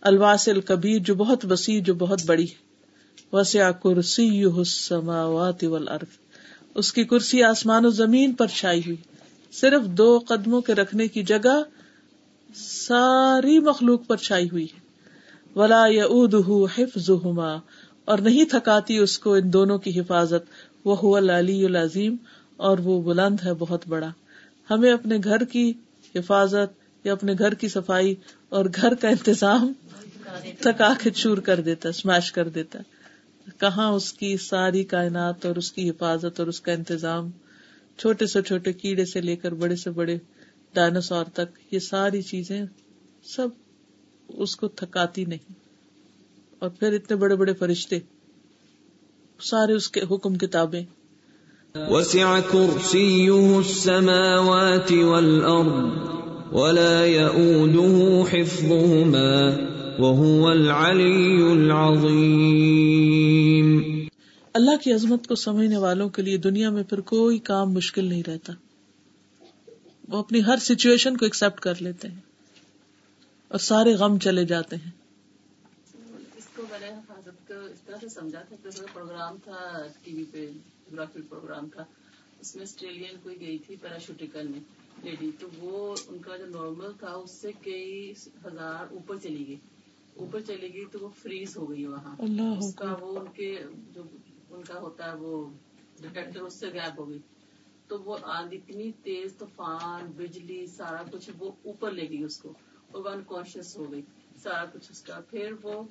الواسل کبیر جو بہت وسیع، جو بہت بڑی وسیع کرسی السماوات والارض۔ اس کی کرسی آسمان و زمین پر چھائی ہوئی۔ صرف دو قدموں کے رکھنے کی جگہ ساری مخلوق پر چھائی ہوئی ہے۔ ولا یعودہ حفظہما۔ اور نہیں تھکاتی اس کو ان دونوں کی حفاظت۔ وہ العلی العظیم۔ اور وہ بلند ہے، بہت بڑا۔ ہمیں اپنے گھر کی حفاظت یا اپنے گھر کی صفائی اور گھر کا انتظام تھکا کے چور کر دیتا اسمیش کر دیتا۔ کہاں اس کی ساری کائنات اور اس کی حفاظت اور اس کا انتظام؟ چھوٹے سے چھوٹے کیڑے سے لے کر بڑے سے بڑے ڈائناسور تک، یہ ساری چیزیں سب اس کو تھکاتی نہیں۔ اور پھر اتنے بڑے بڑے فرشتے، سارے اس کے حکم کتابیں۔ وسع السماوات ولا حفظهما اللہ کی عظمت کو سمجھنے والوں کے لیے دنیا میں پھر کوئی کام مشکل نہیں رہتا۔ وہ اپنی ہر سچویشن کو ایکسپٹ کر لیتے ہیں اور سارے غم چلے جاتے ہیں۔ اس کو میں نے حفاظت کو اس طرح سے سمجھا تھا پروگرام تھا ٹی وی پہ پروگرام تھا۔ اس میں آسٹریلین کوئی گئی تھی پیراشوٹی کرنے لیڈی تو وہ ان کا جو نارمل تھا اس سے کئی ہزار اوپر چلی گئی۔ اوپر چلے گئی تو وہ فریز ہو گئی وہاں۔ اس کا وہ ان کے جو ان کا ہوتا ہے وہ ڈیٹیکٹر اس سے غائب ہو گئی۔ تو وہ آندھی اتنی تیز طوفان بجلی سارا کچھ وہ اوپر لے گئی اس کو وہ انکانشیس ہو گئی۔ سارا کچھ اس کا۔ پھر وہ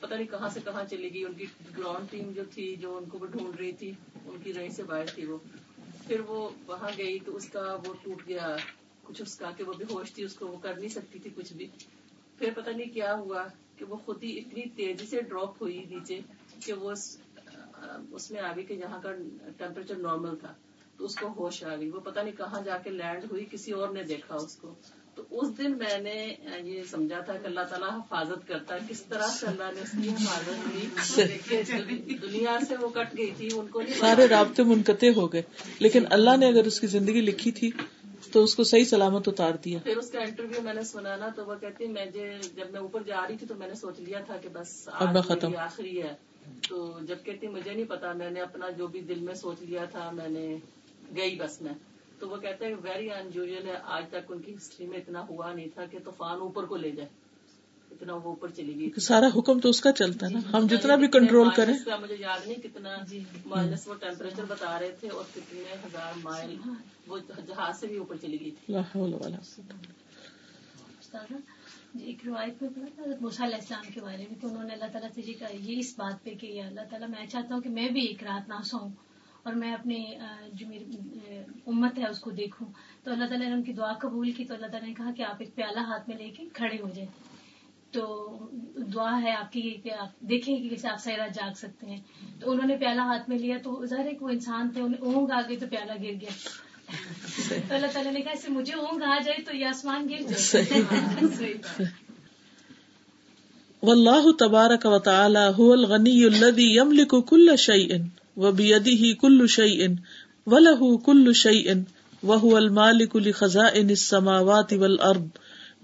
پتہ نہیں کہاں سے کہاں چلی گئی۔ ان کی گراؤنڈ ٹیم جو تھی جو ان کو وہ ڈھونڈ رہی تھی ان کی رہی سے باہر تھی وہ۔ پھر وہ وہاں گئی تو اس کا وہ ٹوٹ گیا، کچھ اس کا کہ وہ بھی ہوش تھی، اس کو وہ کر نہیں سکتی تھی کچھ بھی۔ پھر پتہ نہیں کیا ہوا کہ وہ خود ہی اتنی تیزی سے ڈراپ ہوئی نیچے کہ وہ اس میں آ گئی کہ جہاں کا ٹیمپریچر نارمل تھا۔ تو اس کو ہوش آ گئی۔ وہ پتہ نہیں کہاں جا کے لینڈ ہوئی، کسی اور نے دیکھا اس کو۔ تو اس دن میں نے یہ سمجھا تھا کہ اللہ تعالیٰ حفاظت کرتا ہے۔ کس طرح سے اللہ نے اس کی حفاظت کی؟ دنیا سے وہ کٹ گئی تھی ان کو سارے رابطے منقطع ہو گئے۔ لیکن اللہ نے اگر اس کی زندگی لکھی تھی تو اس کو صحیح سلامت اتار دیا۔ پھر اس کا انٹرویو میں نے سنا نا تو وہ کہتی میں جب میں اوپر جا رہی تھی تو میں نے سوچ لیا تھا کہ بس اب میں ختم۔ آخری ہے۔ تو جب کہتی مجھے نہیں پتا میں نے اپنا جو بھی دل میں سوچ لیا تھا میں نے گئی بس میں۔ تو وہ کہتے ہیں ویری انجویل ہے آج تک ان کی ہسٹری میں اتنا ہوا نہیں تھا کہ طوفان اوپر کو لے جائے۔ اتنا وہ اوپر چلی گئی۔ سارا حکم تو اس کا چلتا ہے نا۔ ہم جتنا بھی کنٹرول کریں۔ مجھے یاد نہیں کتنا مائنس وہ ٹیمپریچر بتا رہے تھے اور کتنے ہزار مائل وہ جہاز سے بھی اوپر چلی گئی تھی۔ جی ایک روایت میں پڑھا تھا موسیٰ علیہ السلام کے بارے میں کہ انہوں نے اللہ تعالیٰ سے جی کہا یہ اس بات پہ کہ اللہ تعالیٰ میں چاہتا ہوں کہ میں بھی ایک رات نہ سوؤں۔ اور میں اپنے جو میری امت ہے اس کو دیکھوں۔ تو اللہ تعالیٰ نے ان کی دعا قبول کی تو اللہ تعالیٰ نے کہا کہ آپ ایک پیالہ ہاتھ میں لے کے کھڑے ہو جائیں۔ تو دعا ہے آپ کی کہ آپ دیکھیں کہ کیسے آپ سیرا جاگ سکتے ہیں۔ تو انہوں نے پیالہ ہاتھ میں لیا تو ظاہر ہے کہ وہ انسان تھے انہیں اونگ آ گئی تو پیالہ گر گیا۔ تو اللہ تعالیٰ نے کہا اسے مجھے اونگ آ جائے تو یہ آسمان گر جائے۔ واللہ تبارک و تعالی هو الغنی الذي يملك كل شيء وبيده كل شيء، وله كل شيء، وهو المالك لخزائن السماوات والارض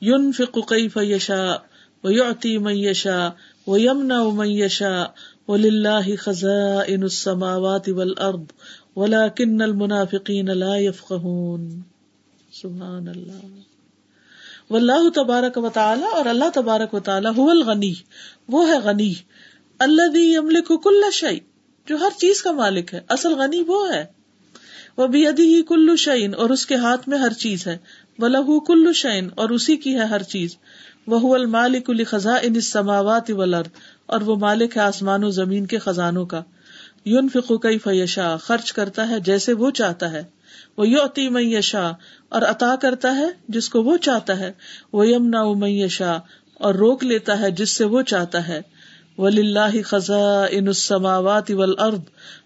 ينفق كيف يشاء، ويعطي من يشاء، ويمنع من يشاء، ولله خزائن السماوات والارض ولكن المنافقين لا يفقهون. سبحان اللہ. واللہ تبارک و تعالی اور اللہ تبارک و تعالی هو الغنی، وہ ہے غنی، الذي يملك كل شيء. جو ہر چیز کا مالک ہے، اصل غنی وہ ہے۔ وہ بھی ہی کلو شعین اور اس کے ہاتھ میں ہر چیز ہے۔ وہ کلو شعین اور اسی کی ہے ہر چیز۔ وہ المالک الخذا ان سماوات ولرد اور وہ مالک ہے آسمان و زمین کے خزانوں کا۔ یون فقوقی فیشا خرچ کرتا ہے جیسے وہ چاہتا ہے۔ وہ یوتی میشا اور عطا کرتا ہے جس کو وہ چاہتا ہے۔ وہ یمنا میشا اور روک لیتا ہے جس سے وہ چاہتا ہے۔ ولی اللہ خزاں ان السماوات والارض،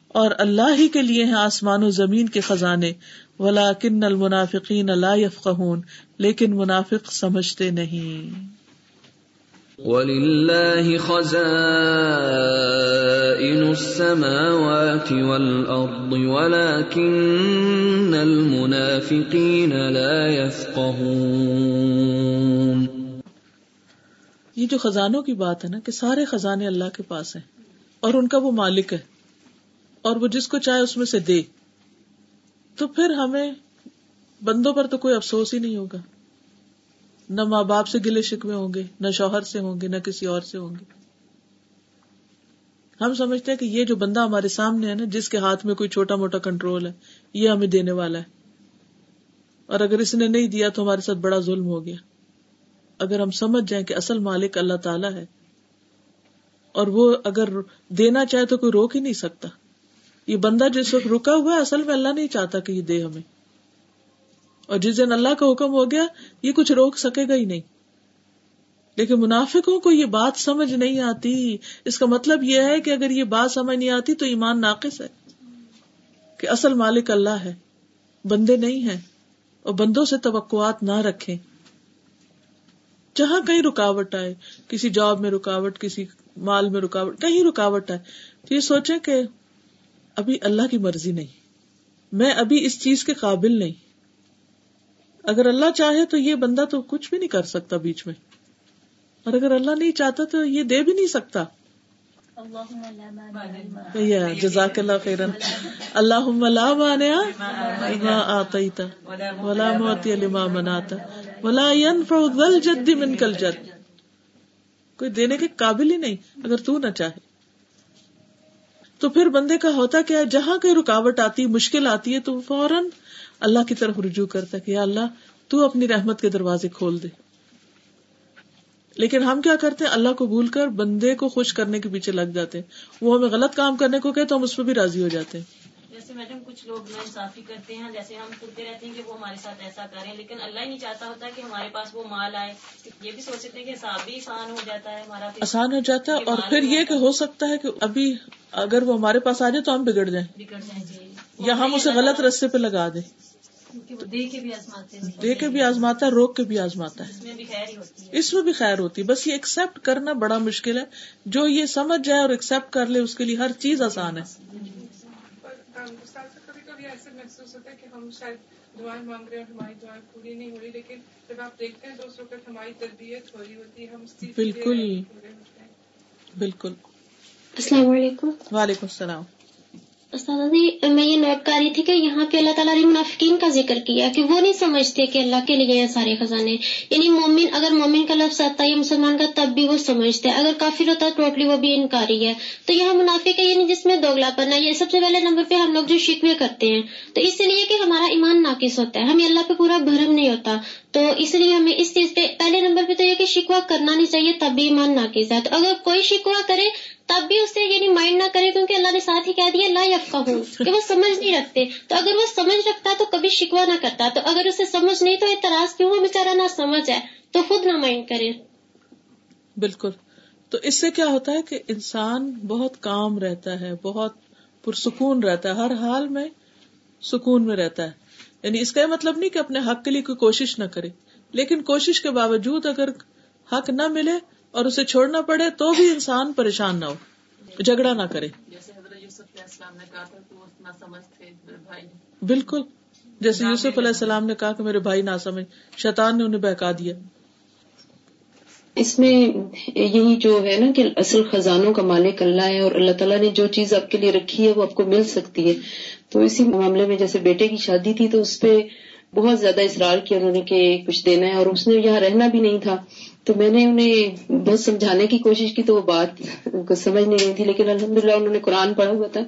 اور اللہ ہی کے لیے ہیں آسمان و زمین کے خزانے ولا کن المنافقین لا يفقهون لیکن منافق سمجھتے نہیں۔ وَلِلَّهِ خَزَائِنُ السَّمَاوَاتِ وَالْأَرْضِ وَلَكِنَّ الْمُنَافِقِينَ لَا يَفْقَهُونَ یہ جو خزانوں کی بات ہے نا کہ سارے خزانے اللہ کے پاس ہیں اور ان کا وہ مالک ہے اور وہ جس کو چاہے اس میں سے دے تو پھر ہمیں بندوں پر تو کوئی افسوس ہی نہیں ہوگا۔ نہ ماں باپ سے گلے شکوے ہوں گے، نہ شوہر سے ہوں گے، نہ کسی اور سے ہوں گے۔ ہم سمجھتے ہیں کہ یہ جو بندہ ہمارے سامنے ہے نا، جس کے ہاتھ میں کوئی چھوٹا موٹا کنٹرول ہے، یہ ہمیں دینے والا ہے۔ اور اگر اس نے نہیں دیا تو ہمارے ساتھ بڑا ظلم ہو گیا۔ اگر ہم سمجھ جائیں کہ اصل مالک اللہ تعالیٰ ہے، اور وہ اگر دینا چاہے تو کوئی روک ہی نہیں سکتا۔ یہ بندہ جس وقت رکا ہوا ہے، اصل میں اللہ نہیں چاہتا کہ یہ دے ہمیں۔ اور جس دن اللہ کا حکم ہو گیا، یہ کچھ روک سکے گا ہی نہیں۔ لیکن منافقوں کو یہ بات سمجھ نہیں آتی۔ اس کا مطلب یہ ہے کہ اگر یہ بات سمجھ نہیں آتی تو ایمان ناقص ہے کہ اصل مالک اللہ ہے۔ بندے نہیں ہیں اور بندوں سے توقعات نہ رکھیں۔ جہاں کہیں رکاوٹ آئے کسی جاب میں رکاوٹ کسی مال میں رکاوٹ کہیں رکاوٹ آئے تو یہ سوچے کہ ابھی اللہ کی مرضی نہیں۔ میں ابھی اس چیز کے قابل نہیں۔ اگر اللہ چاہے تو یہ بندہ تو کچھ بھی نہیں کر سکتا بیچ میں۔ اور اگر اللہ نہیں چاہتا تو یہ دے بھی نہیں سکتا۔ جزاک اللہ خیرن اللہ ولا موتی لما مناتا ولا ينفع ذا الجد منك کوئی دینے کے قابل ہی نہیں اگر تو نہ چاہے۔ تو پھر بندے کا ہوتا کیا جہاں کوئی رکاوٹ آتی، مشکل آتی ہے، تو فوراً اللہ کی طرف رجوع کرتا کہ اللہ، تو اپنی رحمت کے دروازے کھول دے۔ لیکن ہم کیا کرتے ہیں؟ اللہ کو بھول کر بندے کو خوش کرنے کے پیچھے لگ جاتے ہیں۔ وہ ہمیں غلط کام کرنے کو کہ تو ہم اس پہ بھی راضی ہو جاتے ہیں۔ جیسے میڈم کچھ لوگ نا انصافی کرتے ہیں جیسے ہم سنتے رہتے ہیں کہ وہ ہمارے ساتھ ایسا کریں لیکن اللہ ہی نہیں چاہتا ہوتا کہ ہمارے پاس وہ مال آئے۔ یہ بھی سوچتے ہیں کہ حساب بھی آسان ہو جاتا ہے ہمارا آسان ہو جاتا ہے اور پھر یہ کہ ہو سکتا ہے کہ ابھی اگر وہ ہمارے پاس آ جائے تو ہم بگڑ جائیں۔ بگڑ جائیں جی۔ یا ہم اسے غلط رستے پہ لگا دیں۔ دے کے بھی آزماتے ہیں۔ دے کے بھی آزماتا ہے روک کے بھی آزماتا ہے۔ اس میں بھی خیر ہوتی ہے۔ بس یہ ایکسپٹ کرنا بڑا مشکل ہے۔ جو یہ سمجھ جائے اور ایکسپٹ کر لے اس کے لیے ہر چیز آسان ہے۔ کبھی کبھی ایسے محسوس ہوتا ہے کہ ہم شاید دعائیں مانگ رہے ہیں ہماری دعائیں پوری نہیں ہو رہی لیکن جب آپ دیکھتے ہیں دوسروں پر ہماری تربیت ہو رہی ہوتی ہے ہم بالکل۔ بالکل۔ السلام علیکم۔ وعلیکم السلام۔ استاد جی میں یہ نوٹ کر رہی تھی کہ یہاں پہ اللہ تعالیٰ نے منافقین کا ذکر کیا کہ وہ نہیں سمجھتے کہ اللہ کے لیے سارے خزانے۔ یعنی مومن، اگر مومن کا لفظ آتا ہے یا مسلمان کا، تب بھی وہ سمجھتے ہیں۔ اگر کافر ہوتا ہے ٹوٹلی وہ بھی انکاری ہے۔ تو یہاں منافق ہے یعنی جس میں دوگلا پن ہے۔ یہ سب سے پہلے نمبر پہ ہم لوگ جو شکوے کرتے ہیں۔ تو اس لیے کہ ہمارا ایمان ناقص ہوتا ہے۔ ہمیں اللہ پہ پورا بھرم نہیں ہوتا۔ تو اس لیے ہمیں اس چیز پہ، پہلے نمبر پہ تو یہ کہ شکوا کرنا نہیں چاہیے، تب بھی ایمان ناقص ہے۔ تو اگر کوئی شکوا کرے تب بھی اسے یعنی مائنڈ نہ کرے کیونکہ اللہ نے ساتھ ہی کہہ دیا، لا یفقہ ہوں کہ وہ سمجھ نہیں رکھتے۔ تو اگر وہ سمجھ رکھتا تو کبھی شکوا نہ کرتا۔ تو اگر اسے سمجھ نہیں تو اعتراض کیوں؟ وہ بےچارا نہ سمجھ ہے تو خود نہ مائنڈ کرے۔ بالکل۔ تو اس سے کیا ہوتا ہے کہ انسان بہت کام رہتا ہے، بہت پرسکون رہتا ہے، ہر حال میں سکون میں رہتا ہے۔ یعنی اس کا یہ مطلب نہیں کہ اپنے حق کے لیے کوئی کوشش نہ کرے، لیکن کوشش کے باوجود اگر حق نہ ملے اور اسے چھوڑنا پڑے تو بھی انسان پریشان نہ ہو جھگڑا نہ کرے۔ بالکل۔ جیسے یوسف علیہ السلام نے کہا کہ میرے بھائی نہ سمجھ شیطان نے انہیں بہکا دیا۔ اس میں یہی جو ہے نا کہ اصل خزانوں کا مالک اللہ ہے اور اللہ تعالیٰ نے جو چیز آپ کے لیے رکھی ہے وہ آپ کو مل سکتی ہے۔ تو اسی معاملے میں جیسے بیٹے کی شادی تھی تو اس پہ بہت زیادہ اصرار کیا انہوں نے کہ کچھ دینا ہے اور اس نے یہاں رہنا بھی نہیں تھا۔ تو میں نے انہیں بہت سمجھانے کی کوشش کی تو وہ بات کو سمجھ نہیں رہی تھی لیکن الحمد للہ انہوں نے قرآن پڑھا ہوا تھا۔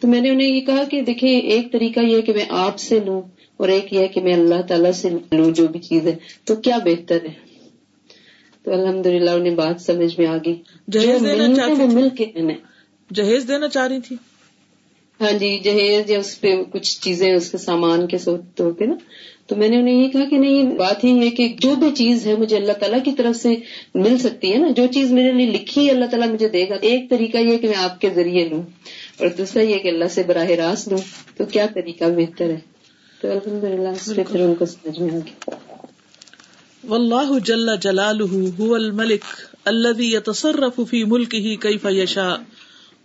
تو میں نے انہیں یہ کہا کہ دیکھیں ایک طریقہ یہ ہے کہ میں آپ سے لوں اور ایک یہ ہے کہ میں اللہ تعالیٰ سے لوں جو بھی چیز ہے۔ تو کیا بہتر ہے؟ تو الحمد للہ انہیں بات سمجھ میں آ گئی۔ جہیز دینا چاہتی مل کے جہیز دینا چاہ رہی تھی؟ ہاں جی جہیز یا اس پہ کچھ چیزیں اس کے سامان کے طور پہ نا۔ تو میں نے انہیں یہ کہا کہ نہیں بات ہی ہے کہ جو بھی چیز ہے مجھے اللہ تعالیٰ کی طرف سے مل سکتی ہے نا، جو چیز میرے لیے لکھی ہے اللہ تعالیٰ مجھے دے گا۔ ایک طریقہ یہ کہ میں آپ کے ذریعے لوں اور دوسرا یہ کہ اللہ سے براہ راست لوں۔ تو کیا طریقہ بہتر ہے؟ تو الحمد للہ پھر ان کو سمجھ میں آ گیا واللہ جل جلالہ هو الملک الذي يتصرف في ملكه كيف يشاء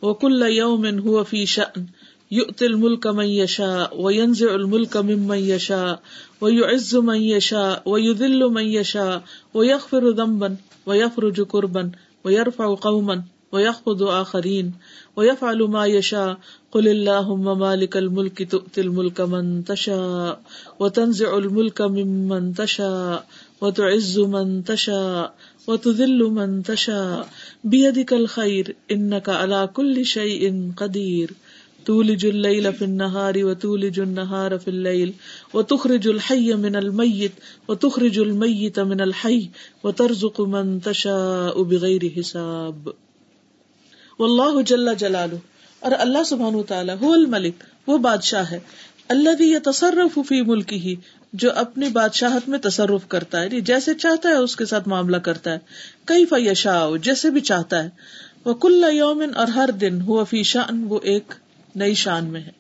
وكل يوم هو في شأن۔ يؤتي الملك من يشاء، وينزع الملك ممن يشاء، ويعز من يشاء، ويذل من يشاء، ويغفر ذنبا ويفرج كربا، ويرفع قوما، ويخفض آخرين، ويفعل ما يشاء. قل اللهم مالك الملك، تؤتي الملك من تشاء، وتنزع الملك ممن تشاء، وتعز من تشاء، وتذل من تشاء. بيدك الخير، إنك على كل شيء قدير. تولج الليل في النهار وتولج النهار في الليل وتخرج الحي من الميت وتخرج الميت من الحي وترزق من تشاء بغير حساب. واللہ جل جلالہ. اور اللہ سبحانہ تعالی هو الملک، وہ بادشاہ ہے، الذي يتصرف في ملكه جو اپنی بادشاہت میں تصرف کرتا ہے یعنی جیسے چاہتا ہے اس کے ساتھ معاملہ کرتا ہے کئی فیشا جیسے بھی چاہتا ہے۔ وہ کل یومن اور ہر دن، ہوا فی شان وہ ایک نئی شان میں ہے۔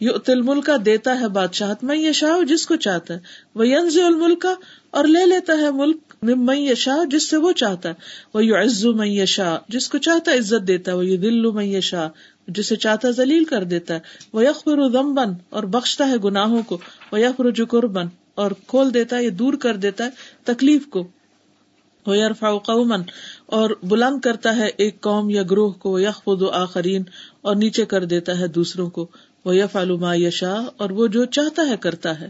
یہ تل ملک دیتا ہے بادشاہت میں یہ شاہ جس کو چاہتا ہے۔ وہ ینز الملک اور لے لیتا ہے ملک میں یہ شاہ جس سے وہ چاہتا ہے۔ وہ یو عزو میں یہ شاہ جس کو چاہتا ہے عزت دیتا ہے۔ وہ یہ دل میں یہ شاہ جسے چاہتا ذلیل کر دیتا ہے۔ وہ یکفر بن اور بخشتا ہے گناہوں کو۔ وہ یکفر جکر بن اور کھول دیتا ہے، یا دور کر دیتا ہے تکلیف کو۔ وہ یارفا قومن اور بلند کرتا ہے ایک قوم یا گروہ کو یخ خود و آخرین اور نیچے کر دیتا ہے دوسروں کو وہ یف علوما یشا اور وہ جو چاہتا ہے کرتا ہے۔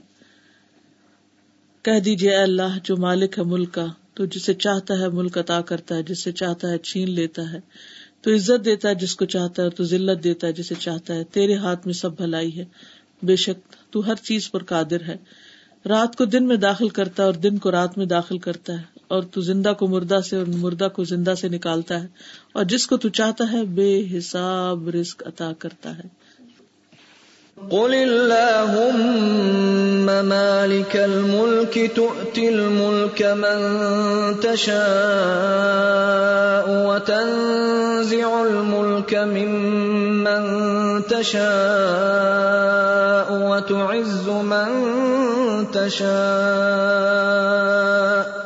کہہ دیجیے اللہ، جو مالک ہے ملک کا، تو جسے چاہتا ہے ملک عطا کرتا ہے، جسے چاہتا ہے چھین لیتا ہے۔ تو عزت دیتا ہے جس کو چاہتا ہے، تو ذلت دیتا ہے جسے چاہتا ہے۔ تیرے ہاتھ میں سب بھلائی ہے۔ بے شک تو ہر چیز پر قادر ہے۔ رات کو دن میں داخل کرتا ہے اور دن کو رات میں داخل کرتا ہے۔ اور تو زندہ کو مردہ سے اور مردہ کو زندہ سے نکالتا ہے اور جس کو تو چاہتا ہے بے حساب رزق عطا کرتا ہے۔ قل اللهم مالك الملك تؤتي الملك من تشاء وتنزع الملك ممن تشاء وتعز من تشاء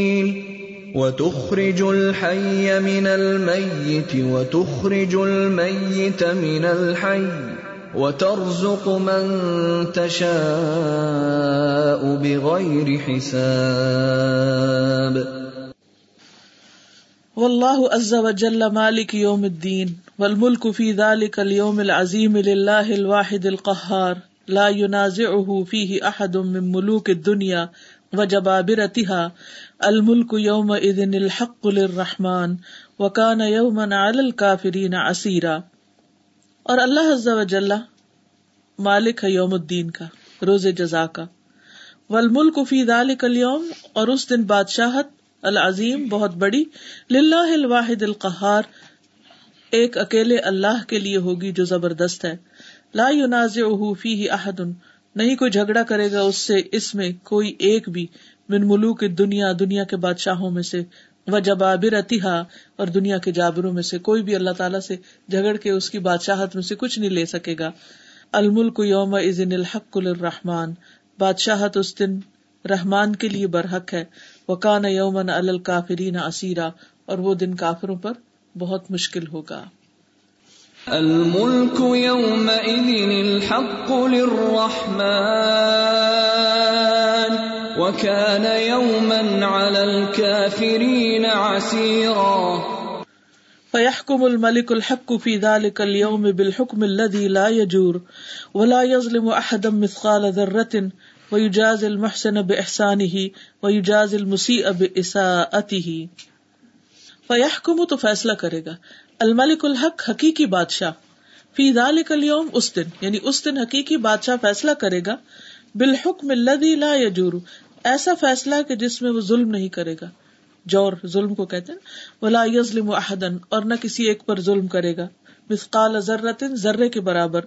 وتخرج الحي من الميت، وتخرج الميت من الحي، وترزق من تشاء بغير حساب. والله عز وجل مالك يوم الدين والملك في ذلك اليوم العظيم لله الواحد القهار لا ينازعه فيه احد من ملوك الدنيا وجبابرتها الملك يومئذ الحق للرحمن وكان يوما على الكافرين عسيرا اور اللہ عز و جل مالک ہے یوم الدین کا، روز جزا کا۔ والملک فی ذلک اليوم، اور اس دن بادشاہت العظیم بہت بڑی۔ للہ الواحد القہار، ایک اکیلے اللہ کے لیے ہوگی جو زبردست ہے۔ لا ينازعه فيه احد، نہیں کوئی جھگڑا کرے گا اس سے اس میں کوئی ایک بھی۔ من ملوک دنیا دنیا کے بادشاہوں میں سے و جبابر اور دنیا کے جابروں میں سے۔ کوئی بھی اللہ تعالیٰ سے جھگڑ کے اس کی بادشاہت میں سے کچھ نہیں لے سکے گا۔ الملک یوم ازن الحق الرحمان بادشاہت اس دن رحمان کے لیے برحق ہے۔ وہ یومن الکافرین اسیرا۔ اور وہ دن کافروں پر بہت مشکل ہوگا۔ الملك يومئذ الحق للرحمن۔ وكان يوما على الكافرين عسيرا. فيحكم الملك الحق في ذلك اليوم بالحكم الذي لا يجور ولا يظلم احدا مثقال ذره ويجازي المحسن باحسانه ويجازي المسيء باساءته فيحكم تو فیصلہ کرے گا. الملک الحق حقیقی بادشاہ. فی ذالک اليوم اس دن یعنی اس دن حقیقی بادشاہ فیصلہ کرے گا. بالحکم الذی لا یجور ایسا فیصلہ کہ جس میں وہ ظلم نہیں کرے گا۔ جور، ظلم کو کہتے ہیں۔ ولا یظلم احدا اور نہ کسی ایک پر ظلم کرے گا۔ مثقال ذرۃ ذرے کے برابر۔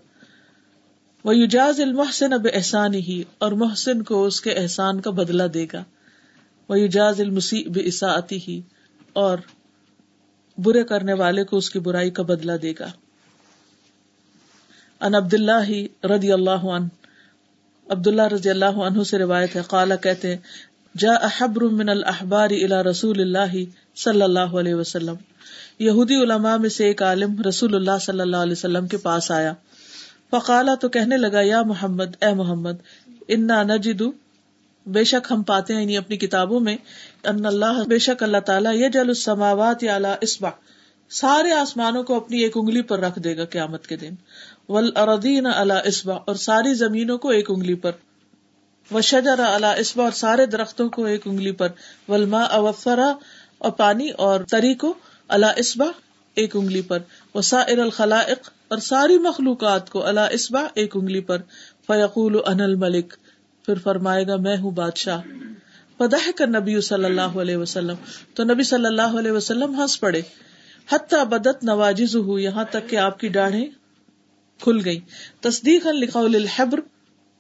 ویجاز المحسن باحسانہ اور محسن کو اس کے احسان کا بدلہ دے گا۔ ویجاز المسیء باساءته اور برے کرنے والے کو اس کی برائی کا بدلہ دے گا۔ ان عبد اللہ رضی اللہ عنہ عبد اللہ رضی اللہ عنہ سے روایت ہے قالا کہتے جا احبر من الاحبار الى رسول اللہ صلی اللہ علیہ وسلم۔ یہودی علماء میں سے ایک عالم رسول اللہ صلی اللہ علیہ وسلم کے پاس آیا۔ فقالا، تو کہنے لگا، یا محمد، اے محمد، انا نجدو بے شک ہم پاتے ہیں یعنی اپنی کتابوں میں، ان اللہ، بے شک اللہ تعالیٰ یہ جل السماوات یا اسبا سارے آسمانوں کو اپنی ایک انگلی پر رکھ دے گا قیامت کے دن۔ ول اردین اللہ اسبا اور ساری زمینوں کو ایک انگلی پر۔ و شجر اللہ اسبا اور سارے درختوں کو ایک انگلی پر۔ ولما اوفرا اور پانی اور تری کو اللہ اسبا ایک انگلی پر۔ وسا الخلائق، اور ساری مخلوقات کو اللہ اسبا ایک انگلی پر۔ فیقول ان الملک، پھر فرمائے گا، میں ہوں بادشاہ۔ پدہ کر نبی صلی اللہ علیہ وسلم۔ تو نبی صلی اللہ علیہ وسلم ہنس پڑے۔ حتیٰ بدت نواجز ہو یہاں تک کہ آپ کی ڈاڑھیں کھل گئی۔ تصدیق لقول الحبر،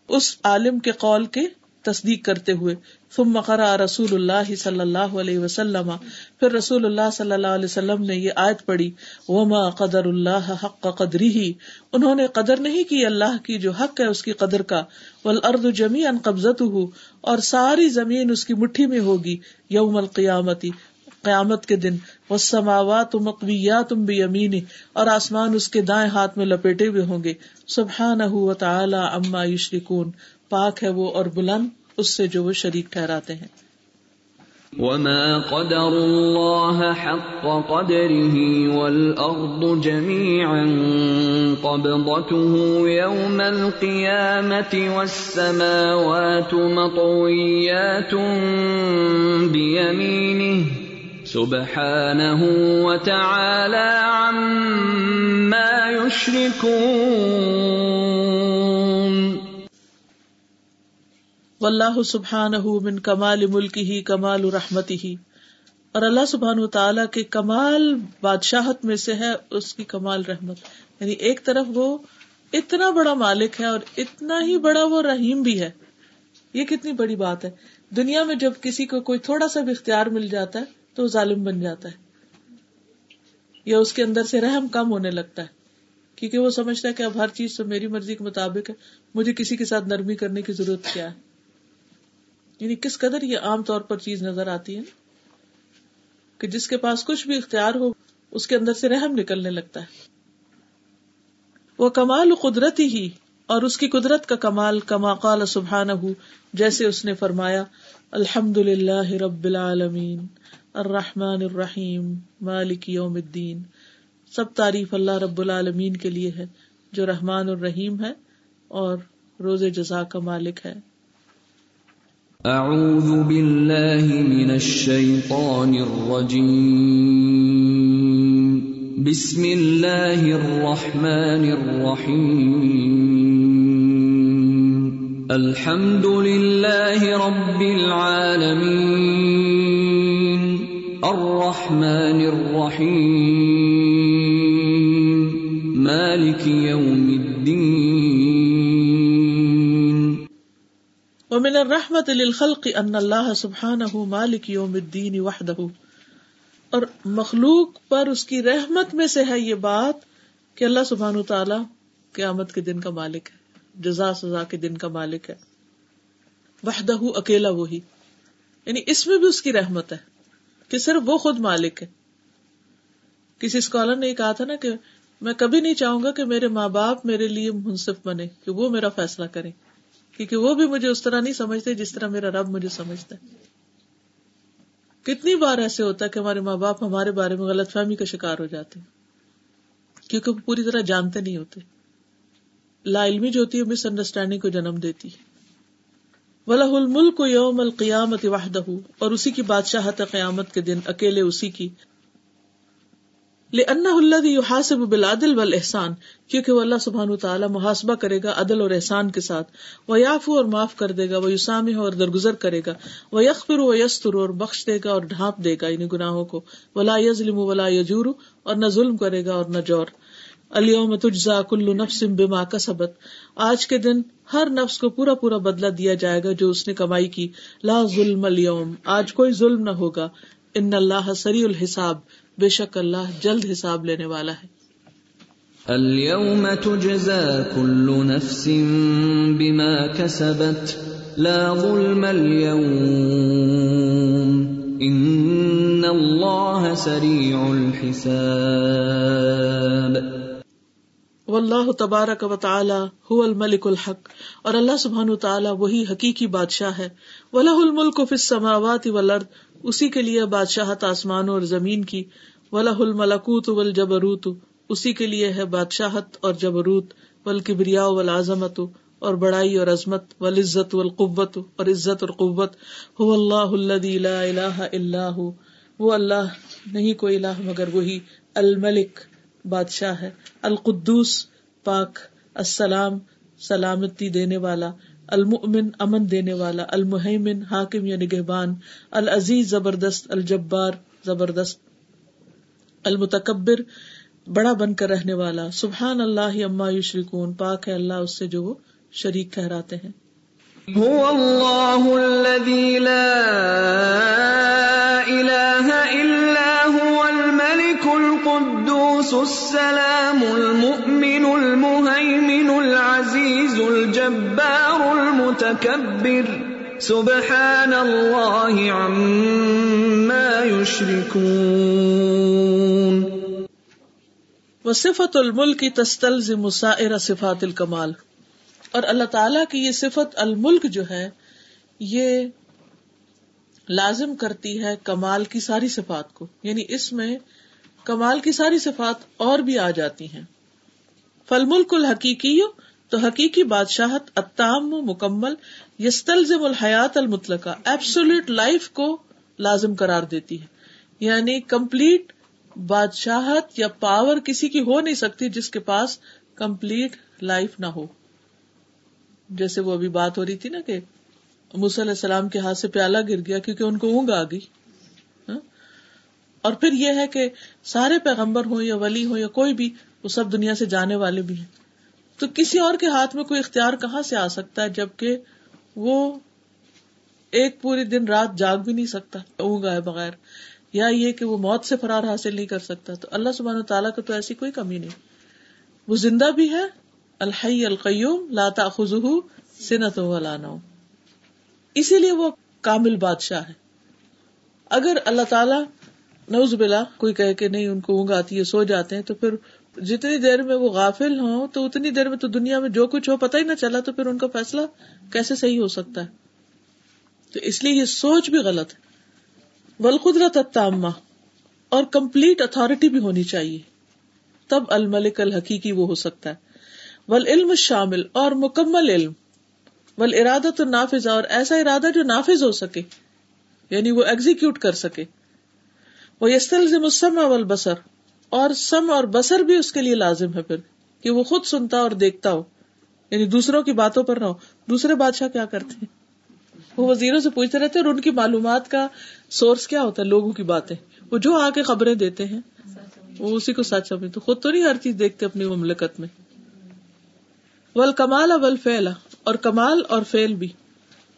اس عالم کے قول کے تصدیق کرتے ہوئے۔ ثم قرأ رسول اللہ صلی اللہ علیہ وسلم۔ پھر رسول اللہ صلی اللہ علیہ وسلم نے یہ آیت پڑھی، وما قدر اللہ حق قدری ہی انہوں نے قدر نہیں کی، اللہ کی جو حق ہے اس کی قدر کا۔ والارض جمیعا قبضته۔ اور ساری زمین اس کی مٹھی میں ہوگی یوم القیامتی۔ قیامت کے دن۔ وہ سماوات مقویات بیمینی اور آسمان اس کے دائیں ہاتھ میں لپیٹے ہوئے ہوں گے۔ سبحانہ و تعالی اما یشرکون۔ پاک ہے وہ اور بلند اس سے جو وہ شریک ٹھہراتے ہیں۔ وما قدر الله حق قدره والأرض جميعا۔ قبضته يوم القيامة والسماوات مطويات بيمينه۔ سبحانه وتعالى عما يشركون. و اللہ من کمال ملک ہی کمال رحمتی ہی اور اللہ سبحان تعالیٰ کے کمال بادشاہت میں سے ہے اس کی کمال رحمت۔ یعنی ایک طرف وہ اتنا بڑا مالک ہے اور اتنا ہی بڑا وہ رحیم بھی ہے۔ یہ کتنی بڑی بات ہے۔ دنیا میں جب کسی کو کوئی تھوڑا سا بھی اختیار مل جاتا ہے تو وہ ظالم بن جاتا ہے یا اس کے اندر سے رحم کم ہونے لگتا ہے کیونکہ وہ سمجھتا ہے کہ اب ہر چیز تو میری مرضی کے مطابق ہے، مجھے کسی کے ساتھ نرمی کرنے کی ضرورت کیا ہے؟ یعنی کس قدر یہ عام طور پر چیز نظر آتی ہے؟ کہ جس کے پاس کچھ بھی اختیار ہو، اس کے اندر سے رحم نکلنے لگتا ہے۔ وہ کمال قدرتی ہی، اور اس کی قدرت کا کمال کما قال سبحان ہو جیسے اس نے فرمایا الحمد للہ رب العالمین۔ الرحمن الرحیم، مالک یوم الدین۔ سب تعریف اللہ رب العالمین کے لیے ہے، جو رحمان الرحیم ہے اور روز جزا کا مالک ہے۔ اعوذ باللہ من الشیطان الرجیم۔ بسم اللہ الرحمن الرحیم۔ الحمد للہ رب العالمین۔ الرحمن الرحیم مالک یوم الدین ومن الرحمت للخلق ان اللہ سبحانہ مالک یوم الدین وحدہ اور مخلوق پر اس کی رحمت میں سے ہے یہ بات کہ اللہ سبحانہ تعالی قیامت کے دن کا مالک ہے، جزا سزا کے دن کا مالک ہے۔ وحدہ اکیلا وہی یعنی اس میں بھی اس کی رحمت ہے۔ کہ صرف وہ خود مالک ہے۔ کسی اسکالر نے یہ کہا تھا نا کہ میں کبھی نہیں چاہوں گا کہ میرے ماں باپ میرے لیے منصف بنے، کہ وہ میرا فیصلہ کرے کیونکہ وہ بھی مجھے اس طرح نہیں سمجھتے جس طرح میرا رب مجھے سمجھتا ہے۔ کتنی بار ایسے ہوتا ہے کہ ہمارے ماں باپ ہمارے بارے میں غلط فہمی کا شکار ہو جاتے ہیں، کیونکہ وہ پوری طرح جانتے نہیں ہوتے۔ لا علمی جو ہوتی ہے مس انڈرسٹینڈنگ کو جنم دیتی ہے۔ ولہ الملک یوم القیامت وحدہ اور اسی کی بادشاہت قیامت کے دن، اکیلے اسی کی۔ لأنه الذي يحاسب بالعدل والاحسان کیونکہ وہ اللہ سبحانہ تعالی محاسبہ کرے گا عدل اور احسان کے ساتھ۔ وہ یافو اور معاف کر دے گا وہ یسامح اور درگزر کرے گا۔ وہ یغفر و یستر اور بخش دے گا اور ڈھانپ دے گا انہیں گناہوں کو۔ ولا یظلم ولا یجور اور نہ ظلم کرے گا اور نہ جور۔ الیوم تجزا کل نفس بما کسبت آج کے دن ہر نفس کو پورا پورا بدلہ دیا جائے گا جو اس نے کمائی کی۔ لا ظلم اليوم۔ آج کوئی ظلم نہ ہوگا۔ ان اللہ سری الحساب۔ بے شک اللہ جلد حساب لینے والا ہے۔ اليوم تجزا كل نفس بما كسبت۔ لا ظلم اليوم۔ ان اللہ سریع الحساب۔ واللہ تبارک و تعالی هو الملک الحق، اور اللہ سبحانہ تعالی وہی حقیقی بادشاہ ہے۔ ولہ الملک فی السماوات والارض اسی کے لیے بادشاہت آسمانوں اور زمین کی۔ ولہ الملکوت والجبروت، اسی کے لیے ہے بادشاہت اور جبروت۔ والکبریاء والعظمت اور بڑائی اور عظمت۔ والعزت والقوت، اور عزت اور قوت۔ هو اللہ الذی لا الہ الا هو، وہ اللہ، نہیں کوئی الہ مگر وہی الملک۔ بادشاہ ہے۔ القدوس پاک، السلام، سلامتی دینے والا، المؤمن امن دینے والا المحمن حاکم یعنی یا نگہبان العزیز زبردست، الجبار زبردست، المتکبر بڑا بن کر رہنے والا۔ سبحان اللہ اما یشرکون۔ پاک ہے اللہ اس سے جو وہ شریک ٹھہراتے ہیں۔ هو اللہ الذی لا الہ السلام المؤمن المهيمن العزيز الجبار المتكبر. سبحان الله عما يشركون. وصفت الملک تستلزم سائر صفات الکمال. اور اللہ تعالی کی یہ صفت الملک جو ہے، یہ لازم کرتی ہے کمال کی ساری صفات کو. یعنی اس میں کمال کی ساری صفات اور بھی آ جاتی ہیں۔ فل ملک الحقیقی تو حقیقی بادشاہت اتام مکمل یستلزم الحیات المطلقہ ایبسولوٹ لائف کو لازم قرار دیتی ہے۔ یعنی کمپلیٹ بادشاہت یا پاور کسی کی ہو نہیں سکتی جس کے پاس کمپلیٹ لائف نہ ہو۔ جیسے وہ ابھی بات ہو رہی تھی نا کہ علیہ السلام کے ہاتھ سے پیالہ گر گیا کیونکہ ان کو اونگ آ گئی۔ اور پھر یہ ہے کہ سارے پیغمبر ہوں یا ولی ہوں یا کوئی بھی، وہ سب دنیا سے جانے والے بھی ہیں۔ تو کسی اور کے ہاتھ میں کوئی اختیار کہاں سے آ سکتا ہے جبکہ وہ ایک پوری دن رات جاگ بھی نہیں سکتا اونگ آئے بغیر، یا یہ کہ وہ موت سے فرار حاصل نہیں کر سکتا۔ تو اللہ سبحانہ تعالیٰ کا تو ایسی کوئی کمی نہیں۔ وہ زندہ بھی ہے، الحی القیوم لاتا خزو سنت اسی لیے وہ کامل بادشاہ ہے۔ اگر اللہ تعالیٰ نوز بلا کوئی کہے کہ نہیں، ان کو اونگ آتی ہے، سو جاتے ہیں، تو پھر جتنی دیر میں وہ غافل ہوں، تو اتنی دیر میں تو دنیا میں جو کچھ ہو، پتہ ہی نہ چلا، تو پھر ان کا فیصلہ کیسے صحیح ہو سکتا ہے؟ تو اس لیے یہ سوچ بھی غلط ہے۔ ولقدرت التامہ اور کمپلیٹ اتارٹی بھی ہونی چاہیے۔ تب الملک الحقیقی وہ ہو سکتا ہے۔ ول علم شامل اور مکمل علم۔ ول ارادہ تو نافذ اور ایسا ارادہ جو نافذ ہو سکے یعنی وہ ایگزیکیوٹ کر سکے۔ وہ یستلزم السمع والبصر۔ اور سم اور بسر بھی اس کے لیے لازم ہے پھر، کہ وہ خود سنتا اور دیکھتا ہو۔ یعنی دوسروں کی باتوں پر نہ ہو۔ دوسرے بادشاہ کیا کرتے ہیں؟ وہ وزیروں سے پوچھتے رہتے اور ان کی معلومات کا سورس کیا ہوتا ہے؟ لوگوں کی باتیں۔ وہ جو آ کے خبریں دیتے ہیں، وہ اسی کو سچ سمجھ تو خود تو نہیں ہر چیز دیکھتے اپنی مملکت میں۔ ول کمال اول فیلا اور کمال اور فیل بھی۔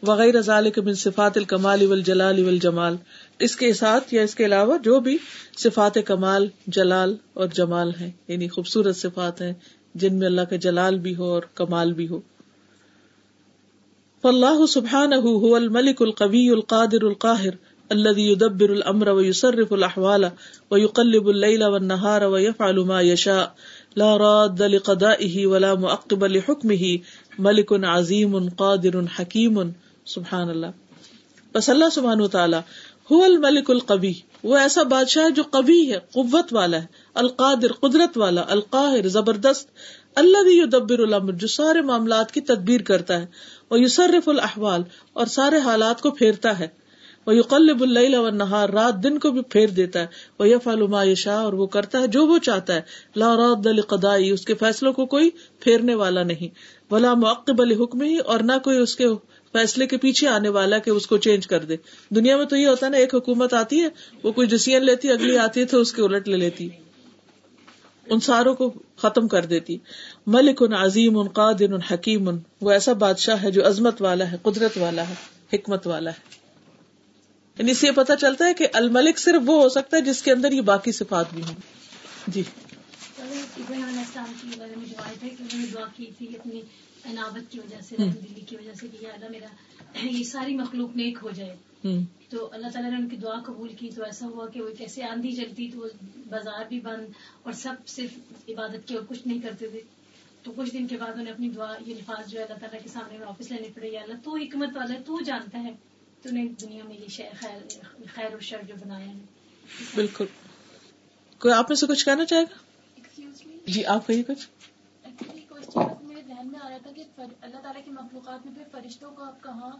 وغیرہ من صفات الکمال اول جلال اول جمال اس کے ساتھ یا اس کے علاوہ جو بھی صفات کمال، جلال اور جمال ہیں یعنی خوبصورت صفات ہیں، جن میں اللہ کا جلال بھی ہو اور کمال بھی ہو۔ فاللہ سبحانہ هو الملک القوی القادر القاہر الذي يدبر الامر ويصرف الاحوال ويقلب الليل والنهار ويفعل ما يشاء لا راد لقضائه ولا معقب لحكمه ملک عظیم قادر حکیم۔ سبحان اللہ۔ بس اللہ سبحانہ وتعالی هو الملک القوی وہ ایسا بادشاہ جو قوی ہے، قوت والا ہے، القادر، قدرت والا، القاہر، زبردست. اللہ بھی یدبر الامر، جو سارے معاملات کی تدبیر کرتا ہے. وہ یوسرف الحوال اور سارے حالات کو پھیرتا ہے. وہ یقلب اللہ و نہار رات دن کو بھی پھیر دیتا ہے. وہ یف علما شاہ اور وہ کرتا ہے جو وہ چاہتا ہے. لا رات قدائی اس کے فیصلوں کو کوئی پھیرنے والا نہیں. ولا معقب حکم ہی اور نہ کوئی اس کے فیصلے کے پیچھے آنے والا کہ اس کو چینج کر دے۔ دنیا میں تو یہ ہوتا ہے نا، ایک حکومت آتی ہے، وہ کوئی ڈسیزن لیتی، اگلی آتی ہے تو اس کے الٹ لے لیتی۔ ان ساروں کو ختم کر دیتی۔ ملک ان عظیم ان قادر ان حکیم ان وہ ایسا بادشاہ ہے جو عظمت والا ہے، قدرت والا ہے، حکمت والا ہے۔ یعنی اس سے پتا چلتا ہے کہ الملک صرف وہ ہو سکتا ہے جس کے اندر یہ باقی صفات بھی ہوں۔ جی۔ دعا کی تھی اپنی عنابت کی وجہ سے دلی کی وجہ سے کہ اللہ میرا یہ ساری مخلوق نیک ہو جائے۔ تو اللہ تعالیٰ نے ان کی دعا قبول کی۔ تو ایسا ہوا کہ وہ کیسے آندھی چلتی تو بازار بھی بند اور سب صرف عبادت کی اور کچھ نہیں کرتے تھے۔ تو کچھ دن کے بعد انہیں اپنی دعا یہ الفاظ جو ہے اللہ تعالیٰ کے سامنے واپس لینے پڑے۔ یا اللہ تو حکمت والا ہے تو جانتا ہے۔ تو نے دنیا میں یہ خیر خیر و شر جو بنایا ہے۔ بالکل۔ کوئی آپ میں سے کچھ کہنا چاہے گا؟ جی آپ کہیے کچھ۔ میرے تھا کہ اللہ تعالیٰ کی مخلوقات میں پھر فرشتوں کو آپ کہاں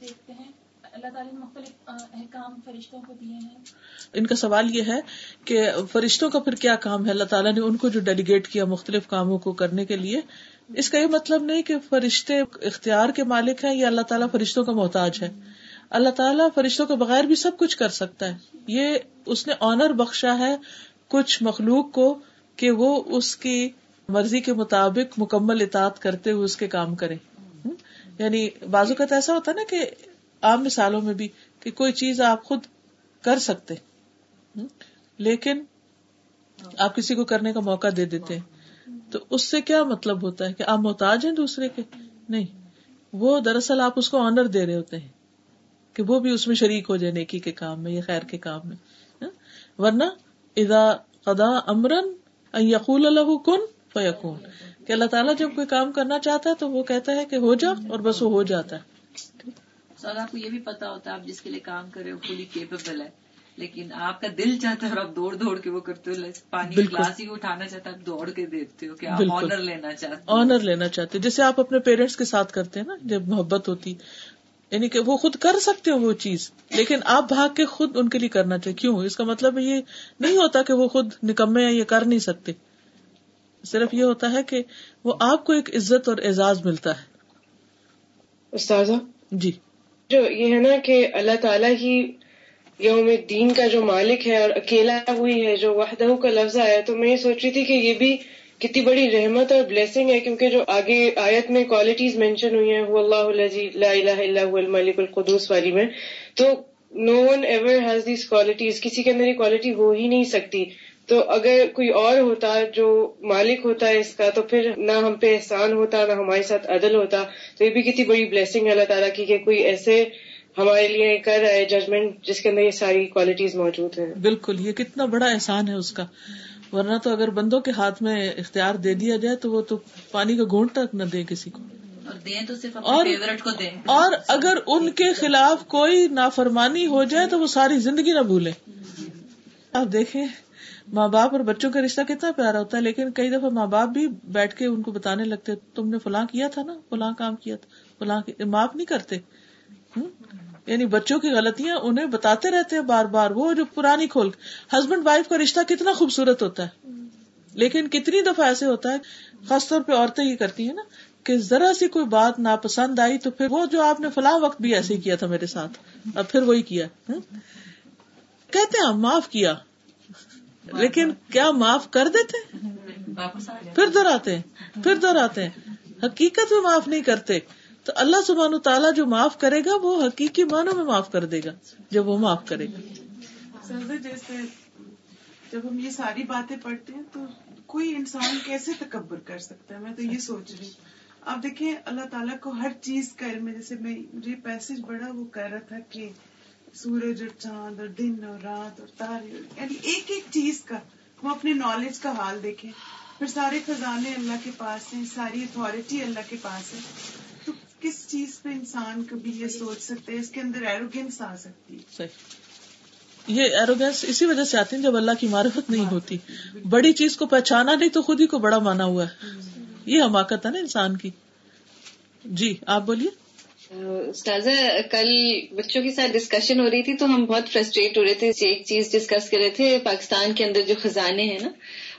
دیکھتے ہیں؟ اللہ تعالیٰ نے مختلف احکام فرشتوں کو دیے ہیں۔ ان کا سوال یہ ہے کہ فرشتوں کا پھر کیا کام ہے؟ اللہ تعالیٰ نے ان کو جو ڈیلیگیٹ کیا مختلف کاموں کو کرنے کے لیے، اس کا یہ مطلب نہیں کہ فرشتے اختیار کے مالک ہیں یا اللہ تعالیٰ فرشتوں کا محتاج ہے۔ اللہ تعالیٰ فرشتوں کے بغیر بھی سب کچھ کر سکتا ہے۔ یہ اس نے آنر بخشا ہے کچھ مخلوق کو کہ وہ اس کی مرضی کے مطابق مکمل اطاعت کرتے ہوئے اس کے کام کرے یعنی بازو کا ایسا ہوتا ہے نا کہ عام مثالوں میں بھی کہ کوئی چیز آپ خود کر سکتے۔ لیکن آپ کسی کو کرنے کا موقع دے دیتے۔ ہیں تو اس سے کیا مطلب ہوتا ہے کہ آپ محتاج ہیں دوسرے کے؟ نہیں۔ وہ دراصل آپ اس کو آنر دے رہے ہوتے ہیں کہ وہ بھی اس میں شریک ہو جائے نیکی کے کام میں یا خیر کے کام میں۔ ورنہ ادا قدا امرن یقول اللہ کن فیقون کہ اللہ تعالیٰ جب کوئی کام کرنا چاہتا ہے تو وہ کہتا ہے کہ ہو جا اور بس وہ ہو جاتا ہے۔ سر آپ کو یہ بھی پتا ہوتا ہے آپ جس کے لیے کام کر رہے ہو فلی کیپیبل ہے۔ لیکن آپ کا دل چاہتا ہے اور آپ دوڑ دوڑ کے وہ کرتے ہو پانی گلاس ہی اٹھانا چاہتا ہے آپ دوڑ کے دیتے ہو کہ آپ آنر لینا چاہتے آنر لینا چاہتے جیسے آپ اپنے پیرنٹس کے ساتھ کرتے ہیں نا جب محبت ہوتی یعنی کہ وہ خود کر سکتے ہو وہ چیز لیکن آپ بھاگ کے خود ان کے لیے کرنا چاہیے کیوں؟ اس کا مطلب یہ نہیں ہوتا کہ وہ خود نکمے ہیں یہ کر نہیں سکتے۔ صرف یہ ہوتا ہے کہ وہ آپ کو ایک عزت اور اعزاز ملتا ہے۔ استاذہ؟ جی۔ جو یہ ہے نا کہ اللہ تعالیٰ ہی یوم دین کا جو مالک ہے اور اکیلا وہی ہے جو وحدہ کا لفظ آیا تو میں یہ سوچ رہی تھی کہ یہ بھی کتنی بڑی رحمت اور بلیسنگ ہے کیونکہ جو آگے آیت میں کوالٹیز مینشن ہوئی ہیں وہ اللہ لا الہ الا الملک القدوس والی میں تو no one ever has these qualities کسی کے اندر یہ کوالٹی ہو ہی نہیں سکتی۔ تو اگر کوئی اور ہوتا جو مالک ہوتا ہے اس کا تو پھر نہ ہم پہ احسان ہوتا نہ ہمارے ساتھ عدل ہوتا۔ تو یہ بھی کتنی بڑی بلیسنگ ہے اللہ تعالیٰ کی کہ کوئی ایسے ہمارے لیے کر رہا ہے ججمنٹ جس کے اندر یہ ساری کوالٹیز موجود ہیں۔ بالکل یہ کتنا بڑا احسان ہے اس کا۔ ورنہ تو اگر بندوں کے ہاتھ میں اختیار دے دیا جائے تو وہ تو پانی کا گھونٹ تک نہ دے کسی کو۔ اور اور اگر ان کے خلاف کوئی نافرمانی ہو جائے تو وہ ساری زندگی نہ بھولے آپ دیکھیں۔ ماں باپ اور بچوں کا رشتہ کتنا پیارا ہوتا ہے، لیکن کئی دفعہ ماں باپ بھی بیٹھ کے ان کو بتانے لگتے تم نے فلاں کیا تھا نا؟ فلاں کام کیا تھا، فلاں معاف نہیں کرتے۔ یعنی بچوں کی غلطیاں انہیں بتاتے رہتے ہیں بار بار، وہ جو پرانی کھول، ہسبینڈ وائف کا رشتہ کتنا خوبصورت ہوتا ہے۔ لیکن کتنی دفعہ ایسے ہوتا ہے، خاص طور پہ عورتیں یہ کرتی ہیں نا، کہ ذرا سی کوئی بات ناپسند آئی تو پھر وہ جو آپ نے فلاں وقت بھی ایسے ہی کیا تھا میرے ساتھ، اب پھر وہی کیا۔ کہتے ہیں معاف کیا۔ لیکن کیا معاف کر دیتے؟ پھر دہراتے ہیں پھر دہراتے۔ ہیں حقیقت میں معاف نہیں کرتے۔ تو اللہ سبحانہ تعالیٰ جو معاف کرے گا وہ حقیقی معنوں میں معاف کر دے گا جب وہ معاف کرے گا۔ جیسے جب ہم یہ ساری باتیں پڑھتے ہیں تو کوئی انسان کیسے تکبر کر سکتا ہے؟ میں تو یہ سوچ رہی ہوں۔ آپ دیکھیں اللہ تعالیٰ کو ہر چیز کا علم جیسے میں مجھے پیسج بڑا وہ کہہ رہا تھا کہ سورج اور چاند اور دن اور رات اور تارے یعنی ایک ایک چیز کا وہ اپنے نالج کا حال دیکھیں۔ پھر سارے خزانے اللہ کے پاس ہیں، ساری اتارٹی اللہ کے پاس ہے تو کس چیز پہ انسان کبھی یہ سوچ سکتے اس کے اندر ایروگینس آ سکتی یہ ایروگینس اسی وجہ سے آتی ہے جب اللہ کی معرفت نہیں ہوتی۔ بڑی چیز کو پہچانا نہیں تو خود ہی کو بڑا مانا ہوا ہے۔ یہ حماقت ہے نا انسان کی۔ جی آپ بولیے۔ استاذہ، کل بچوں کے ساتھ ڈسکشن ہو رہی تھی تو ہم بہت فرسٹریٹ ہو رہے تھے، ایک چیز ڈسکس کر رہے تھے، پاکستان کے اندر جو خزانے ہیں نا،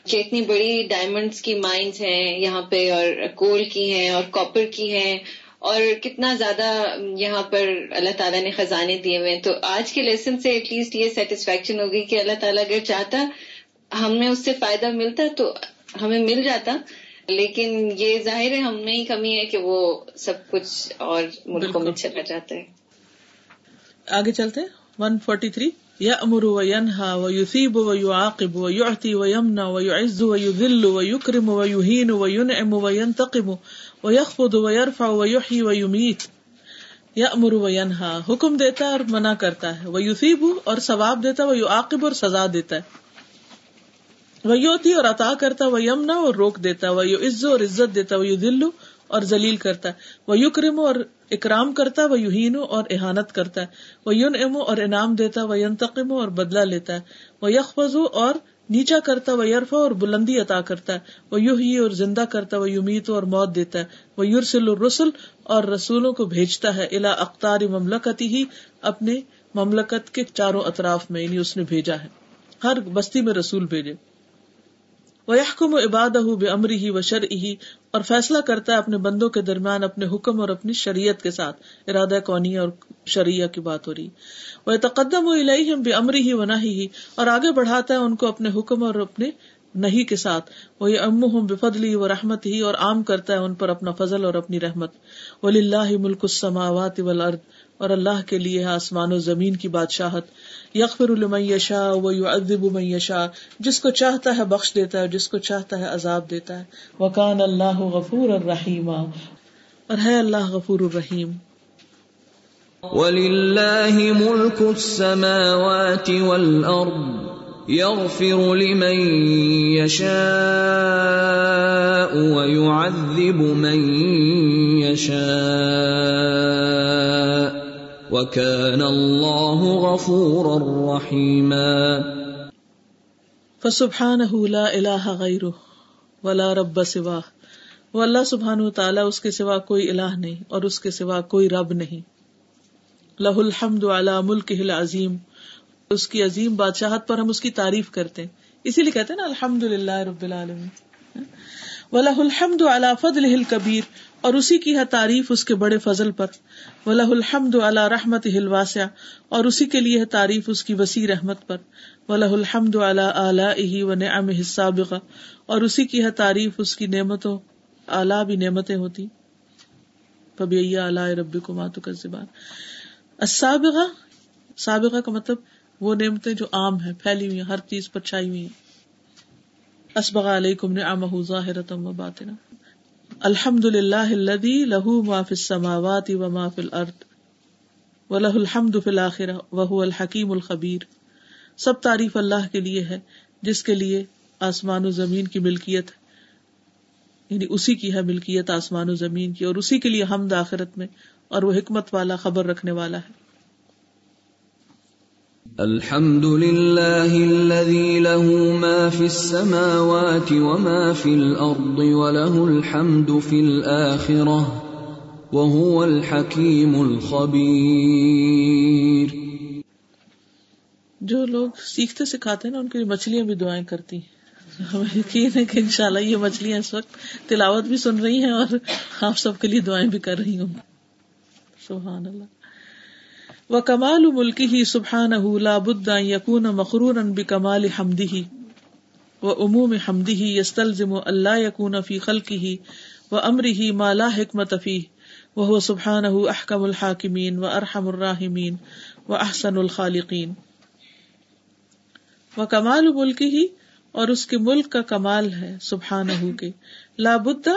کہ اتنی بڑی ڈائمنڈس کی مائنس ہیں یہاں پہ اور کول کی ہیں اور کاپر کی ہیں اور کتنا زیادہ یہاں پر اللہ تعالیٰ نے خزانے دیے ہوئے ہیں۔ تو آج کے لیسن سے ایٹ لیسٹ یہ سیٹسفیکشن ہوگی کہ اللہ تعالیٰ اگر چاہتا ہمیں اس سے فائدہ ملتا تو ہمیں مل جاتا۔ لیکن یہ ظاہر ہے ہم میں ہی کمی ہے کہ وہ سب کچھ اور ملکوں میں چلا جاتا ہے۔ آگے چلتے ون فورٹی تھری یا امر و ینہا و یوسیب و یو عاقب و یوحتی و یمنا و یو عز و یو ذل و یکرم و یوہین و ینعم و ینتقم و یخفض و یرفع و یحیی و یمیت۔ یا امر و ینہا حکم دیتا ہے اور منع کرتا ہے۔ وہ یوسیب اور ثواب دیتا ہے وہ یو عاقب اور سزا دیتا ہے۔ وہ یوتی اور عطا کرتا وہ یمنا اور روک دیتا وہ یو عزو اور عزت دیتا وہ یو دلو اور ذلیل کرتا ہے وہ یکرم اور اکرام کرتا وہ یوہین اور احانت کرتا ہے وہ یون امو اور انعام دیتا وہ ینتقم اور بدلہ لیتا ہے وہ یکفز اور نیچا کرتا وہ یرفا اور بلندی عطا کرتا ہے وہ یو ہی اور زندہ کرتا وہ یومیت اور موت دیتا ہے وہ یورسل الرسل اور رسولوں کو بھیجتا ہے الا اختار مملکتی ہی اپنے مملکت کے چاروں اطراف میں یعنی اس نے بھیجا ہے۔ ہر بستی میں رسول بھیجے۔ وہ یحکم و عباد بے امری ہی و ہی اور فیصلہ کرتا ہے اپنے بندوں کے درمیان اپنے حکم اور اپنی شریعت کے ساتھ۔ ارادہ کونی اور شریعہ کی بات ہو رہی۔ وہ تقدم و بے امری ہی و نہ ہی اور آگے بڑھاتا ہے ان کو اپنے حکم اور اپنے نہیں کے ساتھ۔ وہ یہ ام ہوں بے و رحمت ہی اور عام کرتا ہے ان پر اپنا فضل اور اپنی رحمت۔ ولی اللہ ملک السماوات والارض اور اللہ کے لیے آسمان و زمین کی بادشاہت۔ یغفر لمن یشا و یعذب من یشا جس کو چاہتا ہے بخش دیتا ہے، جس کو چاہتا ہے عذاب دیتا ہے۔ وکان اللہ غفور الرحیم۔ اور ہے اللہ غفور الرحیم۔ وَلِلَّهِ مُلْكُ السَّمَاوَاتِ وَالْأَرْضِ يَغْفِرُ لِمَن يَشَاءُ وَيُعَذِّبُ مَن يَشَاءُ وكان الله غفورا رحيما فسبحانه لا اله غيره ولا رب سواه وہ اللہ سبحان و تعالیٰ اس کے سوا کوئی الہ نہیں اور اس کے سوا کوئی رب نہیں۔ لہ الحمد علی ملک عظیم اس کی عظیم بادشاہت پر ہم اس کی تعریف کرتے ہیں۔ اسی لیے کہتے ہیں نا الحمد للہ رب العالمین۔ ولہ الحمد علی فضل کبیر اور اسی کی ہے تعریف اس کے بڑے فضل پر۔ ولہ الحمد اللہ رحمت ہلواسیا اور اسی کے لیے ہے تعریف اس کی وسیع رحمت پر۔ ولہ الحمد اللہ اعلیٰ و نعم سابقہ اور اسی کی ہے تعریف اس کی نعمتوں اعلیٰ بھی نعمتیں ہوتی۔ کبھی اعلیٰ ربی کو ماتو کا زبان سابقہ سابقہ کا مطلب وہ نعمتیں جو عام ہیں، پھیلی ہوئی ہیں، ہر چیز پر چھائی ہوئی ہیں۔ اسبغ علیکم نعمہ ظاہرتم و باطنہ الحمد للہ الذي له ما في السماوات وما في الارض وله الحمد في الاخرة وهو الحکیم الخبیر۔ سب تعریف اللہ کے لیے ہے، جس کے لیے آسمان و زمین کی ملکیت یعنی اسی کی ہے ملکیت آسمان و زمین کی، اور اسی کے لیے حمد آخرت میں، اور وہ حکمت والا، خبر رکھنے والا ہے۔ الحمد لله الذي له ما في السماوات وما في الارض وله الحمد في الاخره وهو الحكيم الخبير. جو لوگ سیکھتے سکھاتے ہیں نا، ان کے لیے مچھلیاں بھی دعائیں کرتی ہیں۔ ہمیں یقین ہے کہ انشاءاللہ یہ مچھلیاں اس وقت تلاوت بھی سن رہی ہیں اور آپ سب کے لیے دعائیں بھی کر رہی ہوں۔ سبحان اللہ۔ و کمال ملک ہی سبحان بد یقون مقرون بے کمال حمدی ہی و عموم حمدی ہی یستلزم اللہ یقون فی خلق ہی و امر ہی مالا حکمت فی وہ سبحان احکم الحاکمین و ارحم الراحمین و احسن الخالقین۔ و کمال ملک ہی اور اس کے ملک کا کمال ہے سبحان کے۔ لابدہ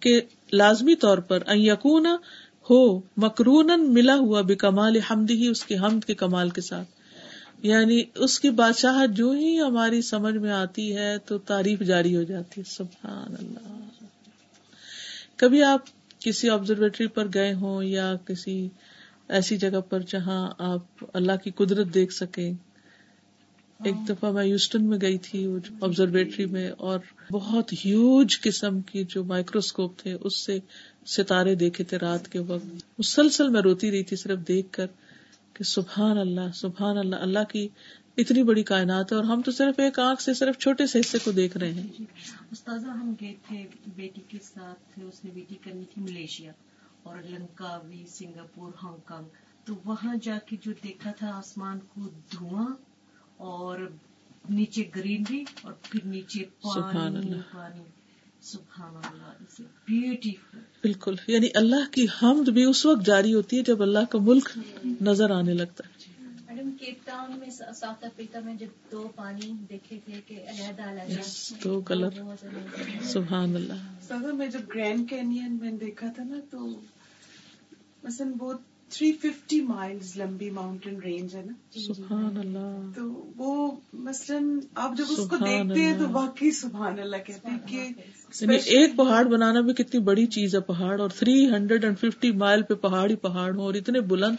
کے لازمی طور پر ان یقون ہو مکرون ملا ہوا بے کمال حمد ہی اس کے حمد کے کمال کے ساتھ۔ یعنی اس کی بادشاہ جو ہی ہماری سمجھ میں آتی ہے تو تعریف جاری ہو جاتی ہے۔ سبحان اللہ۔ کبھی آپ کسی آبزرویٹری پر گئے ہوں یا کسی ایسی جگہ پر جہاں آپ اللہ کی قدرت دیکھ سکیں۔ ایک دفعہ میں یوسٹن میں گئی تھی آبزرویٹری میں اور بہت ہیوج قسم کی جو مائکروسکوپ تھے اس سے ستارے دیکھے تھے رات کے وقت۔ مسلسل میں روتی رہی تھی صرف دیکھ کر کہ سبحان اللہ سبحان اللہ اللہ کی اتنی بڑی کائنات ہے اور ہم تو صرف ایک آنکھ سے صرف چھوٹے سے حصے کو دیکھ رہے ہیں۔ استاذہ ہم گئے تھے بیٹی کے ساتھ اس نے بیٹی کرنی تھی ملیشیا اور لنکا بھی سنگاپور ہانگ کانگ۔ تو وہاں جا کے جو دیکھا تھا آسمان کو دھواں اور نیچے گرینری اور پھر نیچے پانی پانی۔ بالکل۔ یعنی اللہ کی حمد بھی اس وقت جاری ہوتی ہے جب اللہ کا ملک نظر آنے لگتا ہے۔ میڈم کیپ ٹاؤن میں ساؤتھ افریقہ میں جب دو پانی دیکھے تھے کہ علیحدہ دو کلر سبحان اللہ۔ سر میں جب گرینڈ کینین میں دیکھا تھا نا تو مثلاً بہت تھری ففٹی مائلز لمبی ماؤنٹین رینج ہے نا۔ جی، جی، سبحان اللہ۔ تو وہ مثلاً آپ جب اس کو دیکھتے ہیں تو واقعی سبحان اللہ کہتے ہیں کہ ایک پہاڑ بنانا بھی کتنی بڑی چیز ہے پہاڑ اور three hundred and fifty mile پہ پہاڑ ہی پہاڑ ہو اور اتنے بلند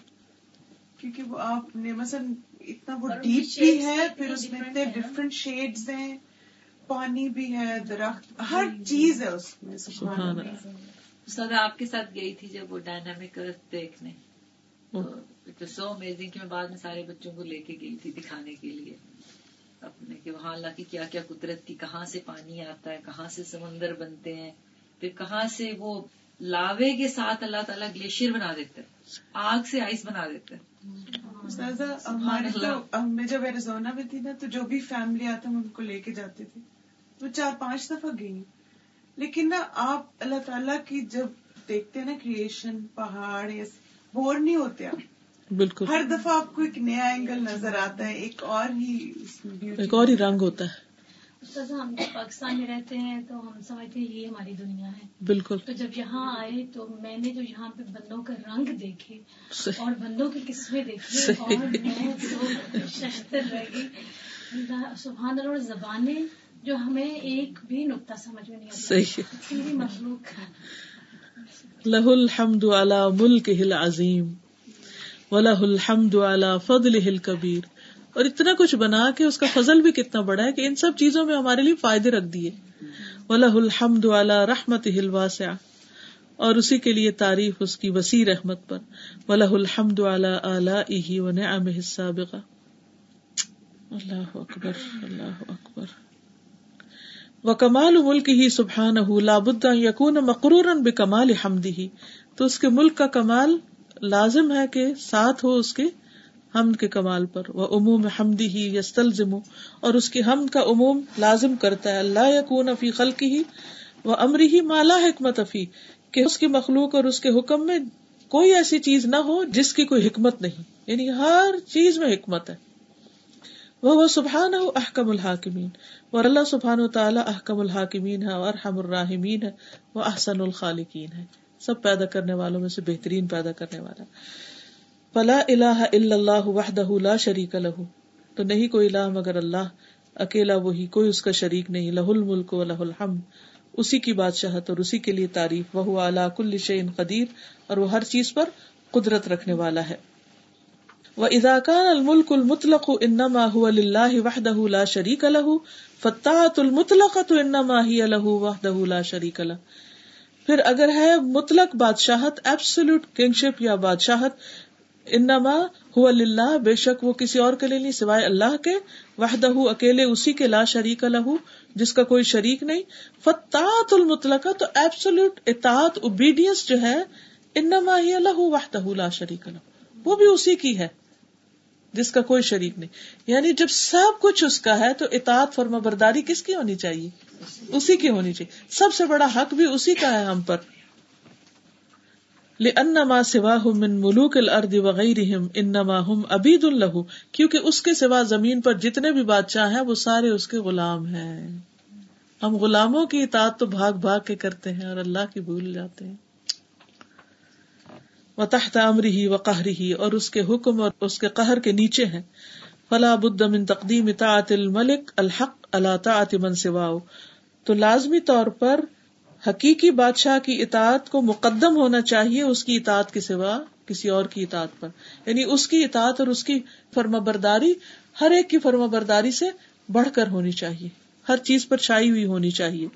کیونکہ وہ آپ نے مثلاً اتنا وہ ڈیپ بھی ہے پھر اس میں اتنے ڈفرینٹ شیڈز ہیں۔ پانی بھی ہے درخت ہر چیز ہے اس میں سبحان اللہ۔ آپ کے ساتھ گئی تھی جب وہ ڈائنامک دیکھنے۔ تو سو امیزنگ کہ میں بعد میں سارے بچوں کو لے کے گئی تھی دکھانے کے لیے۔ اپنے کہ وہاں اللہ کی کیا کیا قدرت کی کہاں سے پانی آتا ہے کہاں سے سمندر بنتے ہیں پھر کہاں سے وہ لاوے کے ساتھ اللہ تعالیٰ گلیشیئر بنا دیتے آگ سے آئس بنا دیتے میں جب ایریزونا میں تھی نا تو جو بھی فیملی آتا ہم ان کو لے کے جاتے تھے۔ وہ چار پانچ دفعہ گئی۔ لیکن نا آپ اللہ تعالیٰ کی جب دیکھتے ہیں نا کریشن پہاڑ بور نہیں ہوتے آپ۔ بالکل۔ ہر دفعہ آپ کو ایک نیا اینگل نظر آتا ہے ایک اور ہی ایک اور ہی رنگ ہوتا ہے۔ ہم جب پاکستان میں رہتے ہیں تو ہم سمجھتے ہیں یہ ہماری دنیا ہے۔ بالکل۔ تو جب یہاں آئے تو میں نے جو یہاں پہ بندوں کا رنگ دیکھے اور بندوں کی قسمیں دیکھی اور میں شہتر رہ گئی سبحان اللہ زبانیں جو ہمیں ایک بھی نقطہ سمجھ میں نہیں آتی۔ مخلوق۔ لہ الحمد علی ملک ہل عظیم و لہ الحمد علی فضل ہل اور اتنا کچھ بنا کے اس کا فضل بھی کتنا بڑا ہے کہ ان سب چیزوں میں ہمارے لیے فائدے رکھ دیے۔ ولہ الحمد علی رحمت ہل اور اسی کے لیے تعریف اس کی وسیع رحمت پر۔ ولہ الحمد علی اعلی و نعم اللہ اکبر اللہ اکبر۔ وہ کمال ملک ہی سبحان لابد یقون مقرور بے کمال ہمدی تو اس کے ملک کا کمال لازم ہے کہ ساتھ ہو اس کے حمد کے کمال پر۔ وہ عموم حمدی ہی یستلزم، اور اس کی حمد کا عموم لازم کرتا ہے۔ اللہ یقون فی خلق ہی وہ امری ہی مالا حکمت افی کہ اس کی مخلوق اور اس کے حکم میں کوئی ایسی چیز نہ ہو جس کی کوئی حکمت نہیں۔ یعنی ہر چیز میں حکمت ہے۔ وہ سبحان ہو احکم الحاکمین، اور اللہ سبحان و تعالیٰ احکم الحاکمین ہے، اور ہم الرحمین ہے، وہ احسن الخالقین ہے۔ سب پیدا کرنے والوں میں سے بہترین پیدا کرنے والا۔ فلا الہ الا اللہ وحدہ لا شریک لہ۔ تو نہیں کوئی الہ مگر اللہ۔ اکیلا وہی، کوئی اس کا شریک نہیں۔ لہ الملک و لہ الحمد۔ اسی کی بادشاہت اور اسی کے لیے تعریف۔ وہ اعلیٰ کل شعین قدیر۔ اور وہ ہر چیز پر قدرت رکھنے والا ہے۔ وہ اداکان الملک المطلق انما هو للہ وحدہ لا شریک لہ۔ فتاۃ المطلق تو انما ہی الہ وحدہ لا شریک لہ۔ پھر اگر ہے مطلق بادشاہت ایبسلوٹ کنگشپ یا بادشاہت، انما ہوا اللہ بے شک وہ کسی اور کے لیے نہیں سوائے اللہ کے، وحدہ، اکیلے، اسی کے لا شریک لہو جس کا کوئی شریک نہیں۔ فتاط المطلق، تو ایبسلوٹ اطاعت اوبیڈینس جو ہے، انما ہی اللہ وحدہ، لا شریک لہو وہ بھی اسی کی ہے، جس کا کوئی شریک نہیں۔ یعنی جب سب کچھ اس کا ہے، تو اطاعت فرما برداری کس کی ہونی چاہیے؟ اسی کی ہونی چاہیے۔ سب سے بڑا حق بھی اسی کا ہے ہم پر۔ انما سوا من ملوک الارض وغیرہم انما ہم عبید اللہ کیونکہ اس کے سوا زمین پر جتنے بھی بادشاہ ہیں، وہ سارے اس کے غلام ہیں۔ ہم غلاموں کی اطاعت تو بھاگ بھاگ کے کرتے ہیں اور اللہ کی بھول جاتے ہیں۔ وہ تحت امری و قہری اور اس کے حکم اور اس کے قہر کے نیچے ہیں۔ فلا بد من تقدیم اطاعت الملک الحق اللہ تعت من سواؤ تو لازمی طور پر حقیقی بادشاہ کی اطاعت کو مقدم ہونا چاہیے اس کی اطاعت کے سوا کسی اور کی اطاعت پر۔ یعنی اس کی اطاعت اور اس کی فرما برداری ہر ایک کی فرما برداری سے بڑھ کر ہونی چاہیے۔ ہر چیز پر چھائی ہوئی ہونی چاہیے۔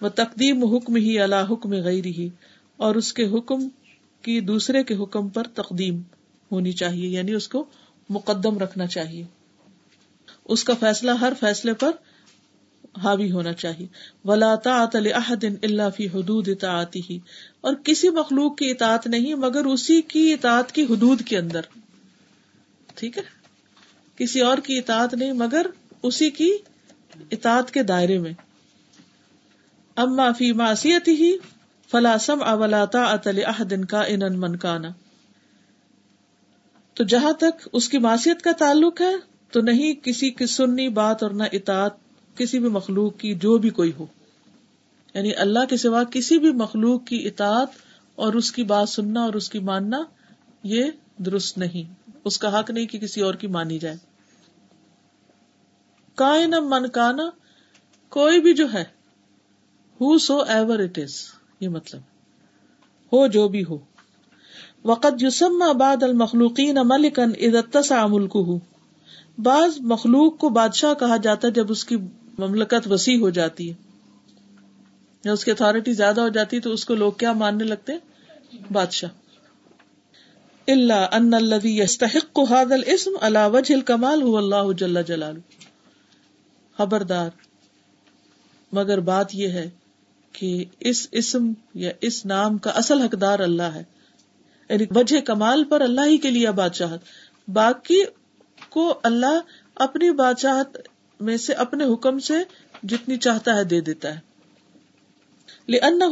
وہ تقدیم حکم ہی اللہ حکم غیر ہی اور اس کے حکم کی دوسرے کے حکم پر تقدیم ہونی چاہیے یعنی اس کو مقدم رکھنا چاہیے۔ اس کا فیصلہ ہر فیصلے پر حاوی ہونا چاہیے۔ ولا اللہ فی حدود اطاعتی اور کسی مخلوق کی اطاعت نہیں، مگر اسی کی اطاعت کی حدود کے اندر۔ ٹھیک ہے؟ کسی اور کی اطاعت نہیں، مگر اسی کی اطاعت کے دائرے میں۔ اما فی معصیت ہی فلاسم اولاتا اطل احدن کا ان منکانا تو جہاں تک اس کی معصیت کا تعلق ہے، تو نہیں کسی کی سننی بات اور نہ اطاعت کسی بھی مخلوق کی جو بھی کوئی ہو۔ یعنی اللہ کے سوا کسی بھی مخلوق کی اطاعت اور اس کی بات سننا اور اس کی ماننا یہ درست نہیں۔ اس کا حق نہیں کہ کسی اور کی مانی جائے۔ کائن من کانا کوئی بھی جو ہے ہو سو ایور اٹ از یہ مطلب۔ ہو جو بھی ہو۔ وقت یوسم آباد المخلوقین ملکن ادتسا ملک بعض مخلوق کو بادشاہ کہا جاتا ہے جب اس کی مملکت وسیع ہو جاتی ہے۔ یا اس کی اتارٹی زیادہ ہو جاتی تو اس کو لوگ کیا ماننے لگتے بادشاہ۔ اللہ ان الذي يستحق هذا الاسم على وجه الكمال هو الله جل جلاله۔ خبردار۔ مگر بات یہ ہے کہ اس اسم یا اس نام کا اصل حقدار اللہ ہے۔ یعنی وجہ کمال پر اللہ ہی کے لیے بادشاہت۔ باقی کو اللہ اپنی بادشاہت میں سے اپنے حکم سے جتنی چاہتا ہے دے دیتا ہے۔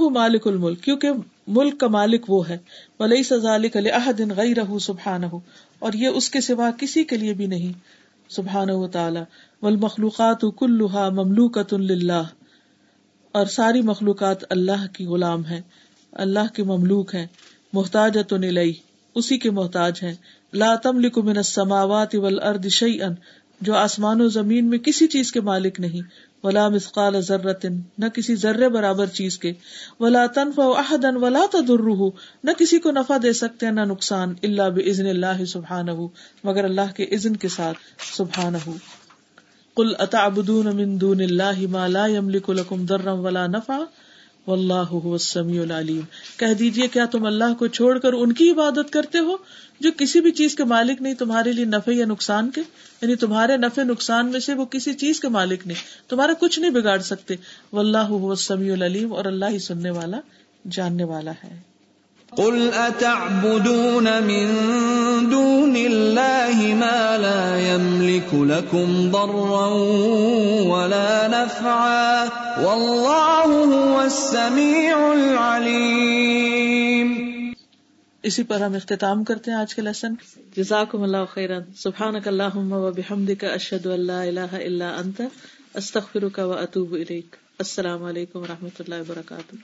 مالک الملک کیونکہ ملک کا مالک وہ ہے۔ ولی سزالک دن غیر رہ سبحان ہو اور یہ اس کے سوا کسی کے لیے بھی نہیں۔ سبحان و تعالی ول مخلوقات کلوہا مملوکت اللہ اور ساری مخلوقات اللہ کی غلام ہے اللہ کے مملوک ہے محتاج اسی کے محتاج ہے لاتم من السماوات والارض شیئا جو آسمان و زمین میں کسی چیز کے مالک نہیں، ولا مسقال ذرتن، نہ کسی ذرے برابر چیز کے، ولا تنف احدن ولا تدر نہ کسی کو نفع دے سکتے نہ نقصان اللہ بزن اللہ سبحان مگر اللہ کے عزن کے ساتھ سبحان کل اتعبدون من دون اللہ ما لا يملك لكم ضرا ولا نفع واللہ هو السمیع العلیم۔ کہہ دیجیے، کیا تم اللہ کو چھوڑ کر ان کی عبادت کرتے ہو جو کسی بھی چیز کے مالک نہیں، تمہارے لیے نفع یا نقصان کے؟ یعنی تمہارے نفع، نقصان میں سے وہ کسی چیز کے مالک نہیں، تمہارا کچھ نہیں بگاڑ سکتے۔ واللہ هو السمیع العلیم اور اللہ ہی سننے والا، جاننے والا ہے۔ قل اتعبدون من دون الله ما لا يملك لكم ضرا ولا نفعا والله هو السميع العليم اسی پر ہم اختتام کرتے ہیں آج کے لیسن۔ جزاکم اللہ خیرا سبحانک اللہم و بحمدک اشہد ان لا الہ الا انت استغفرک و اتوب الیک۔ السلام علیکم و رحمۃ اللہ وبرکاتہ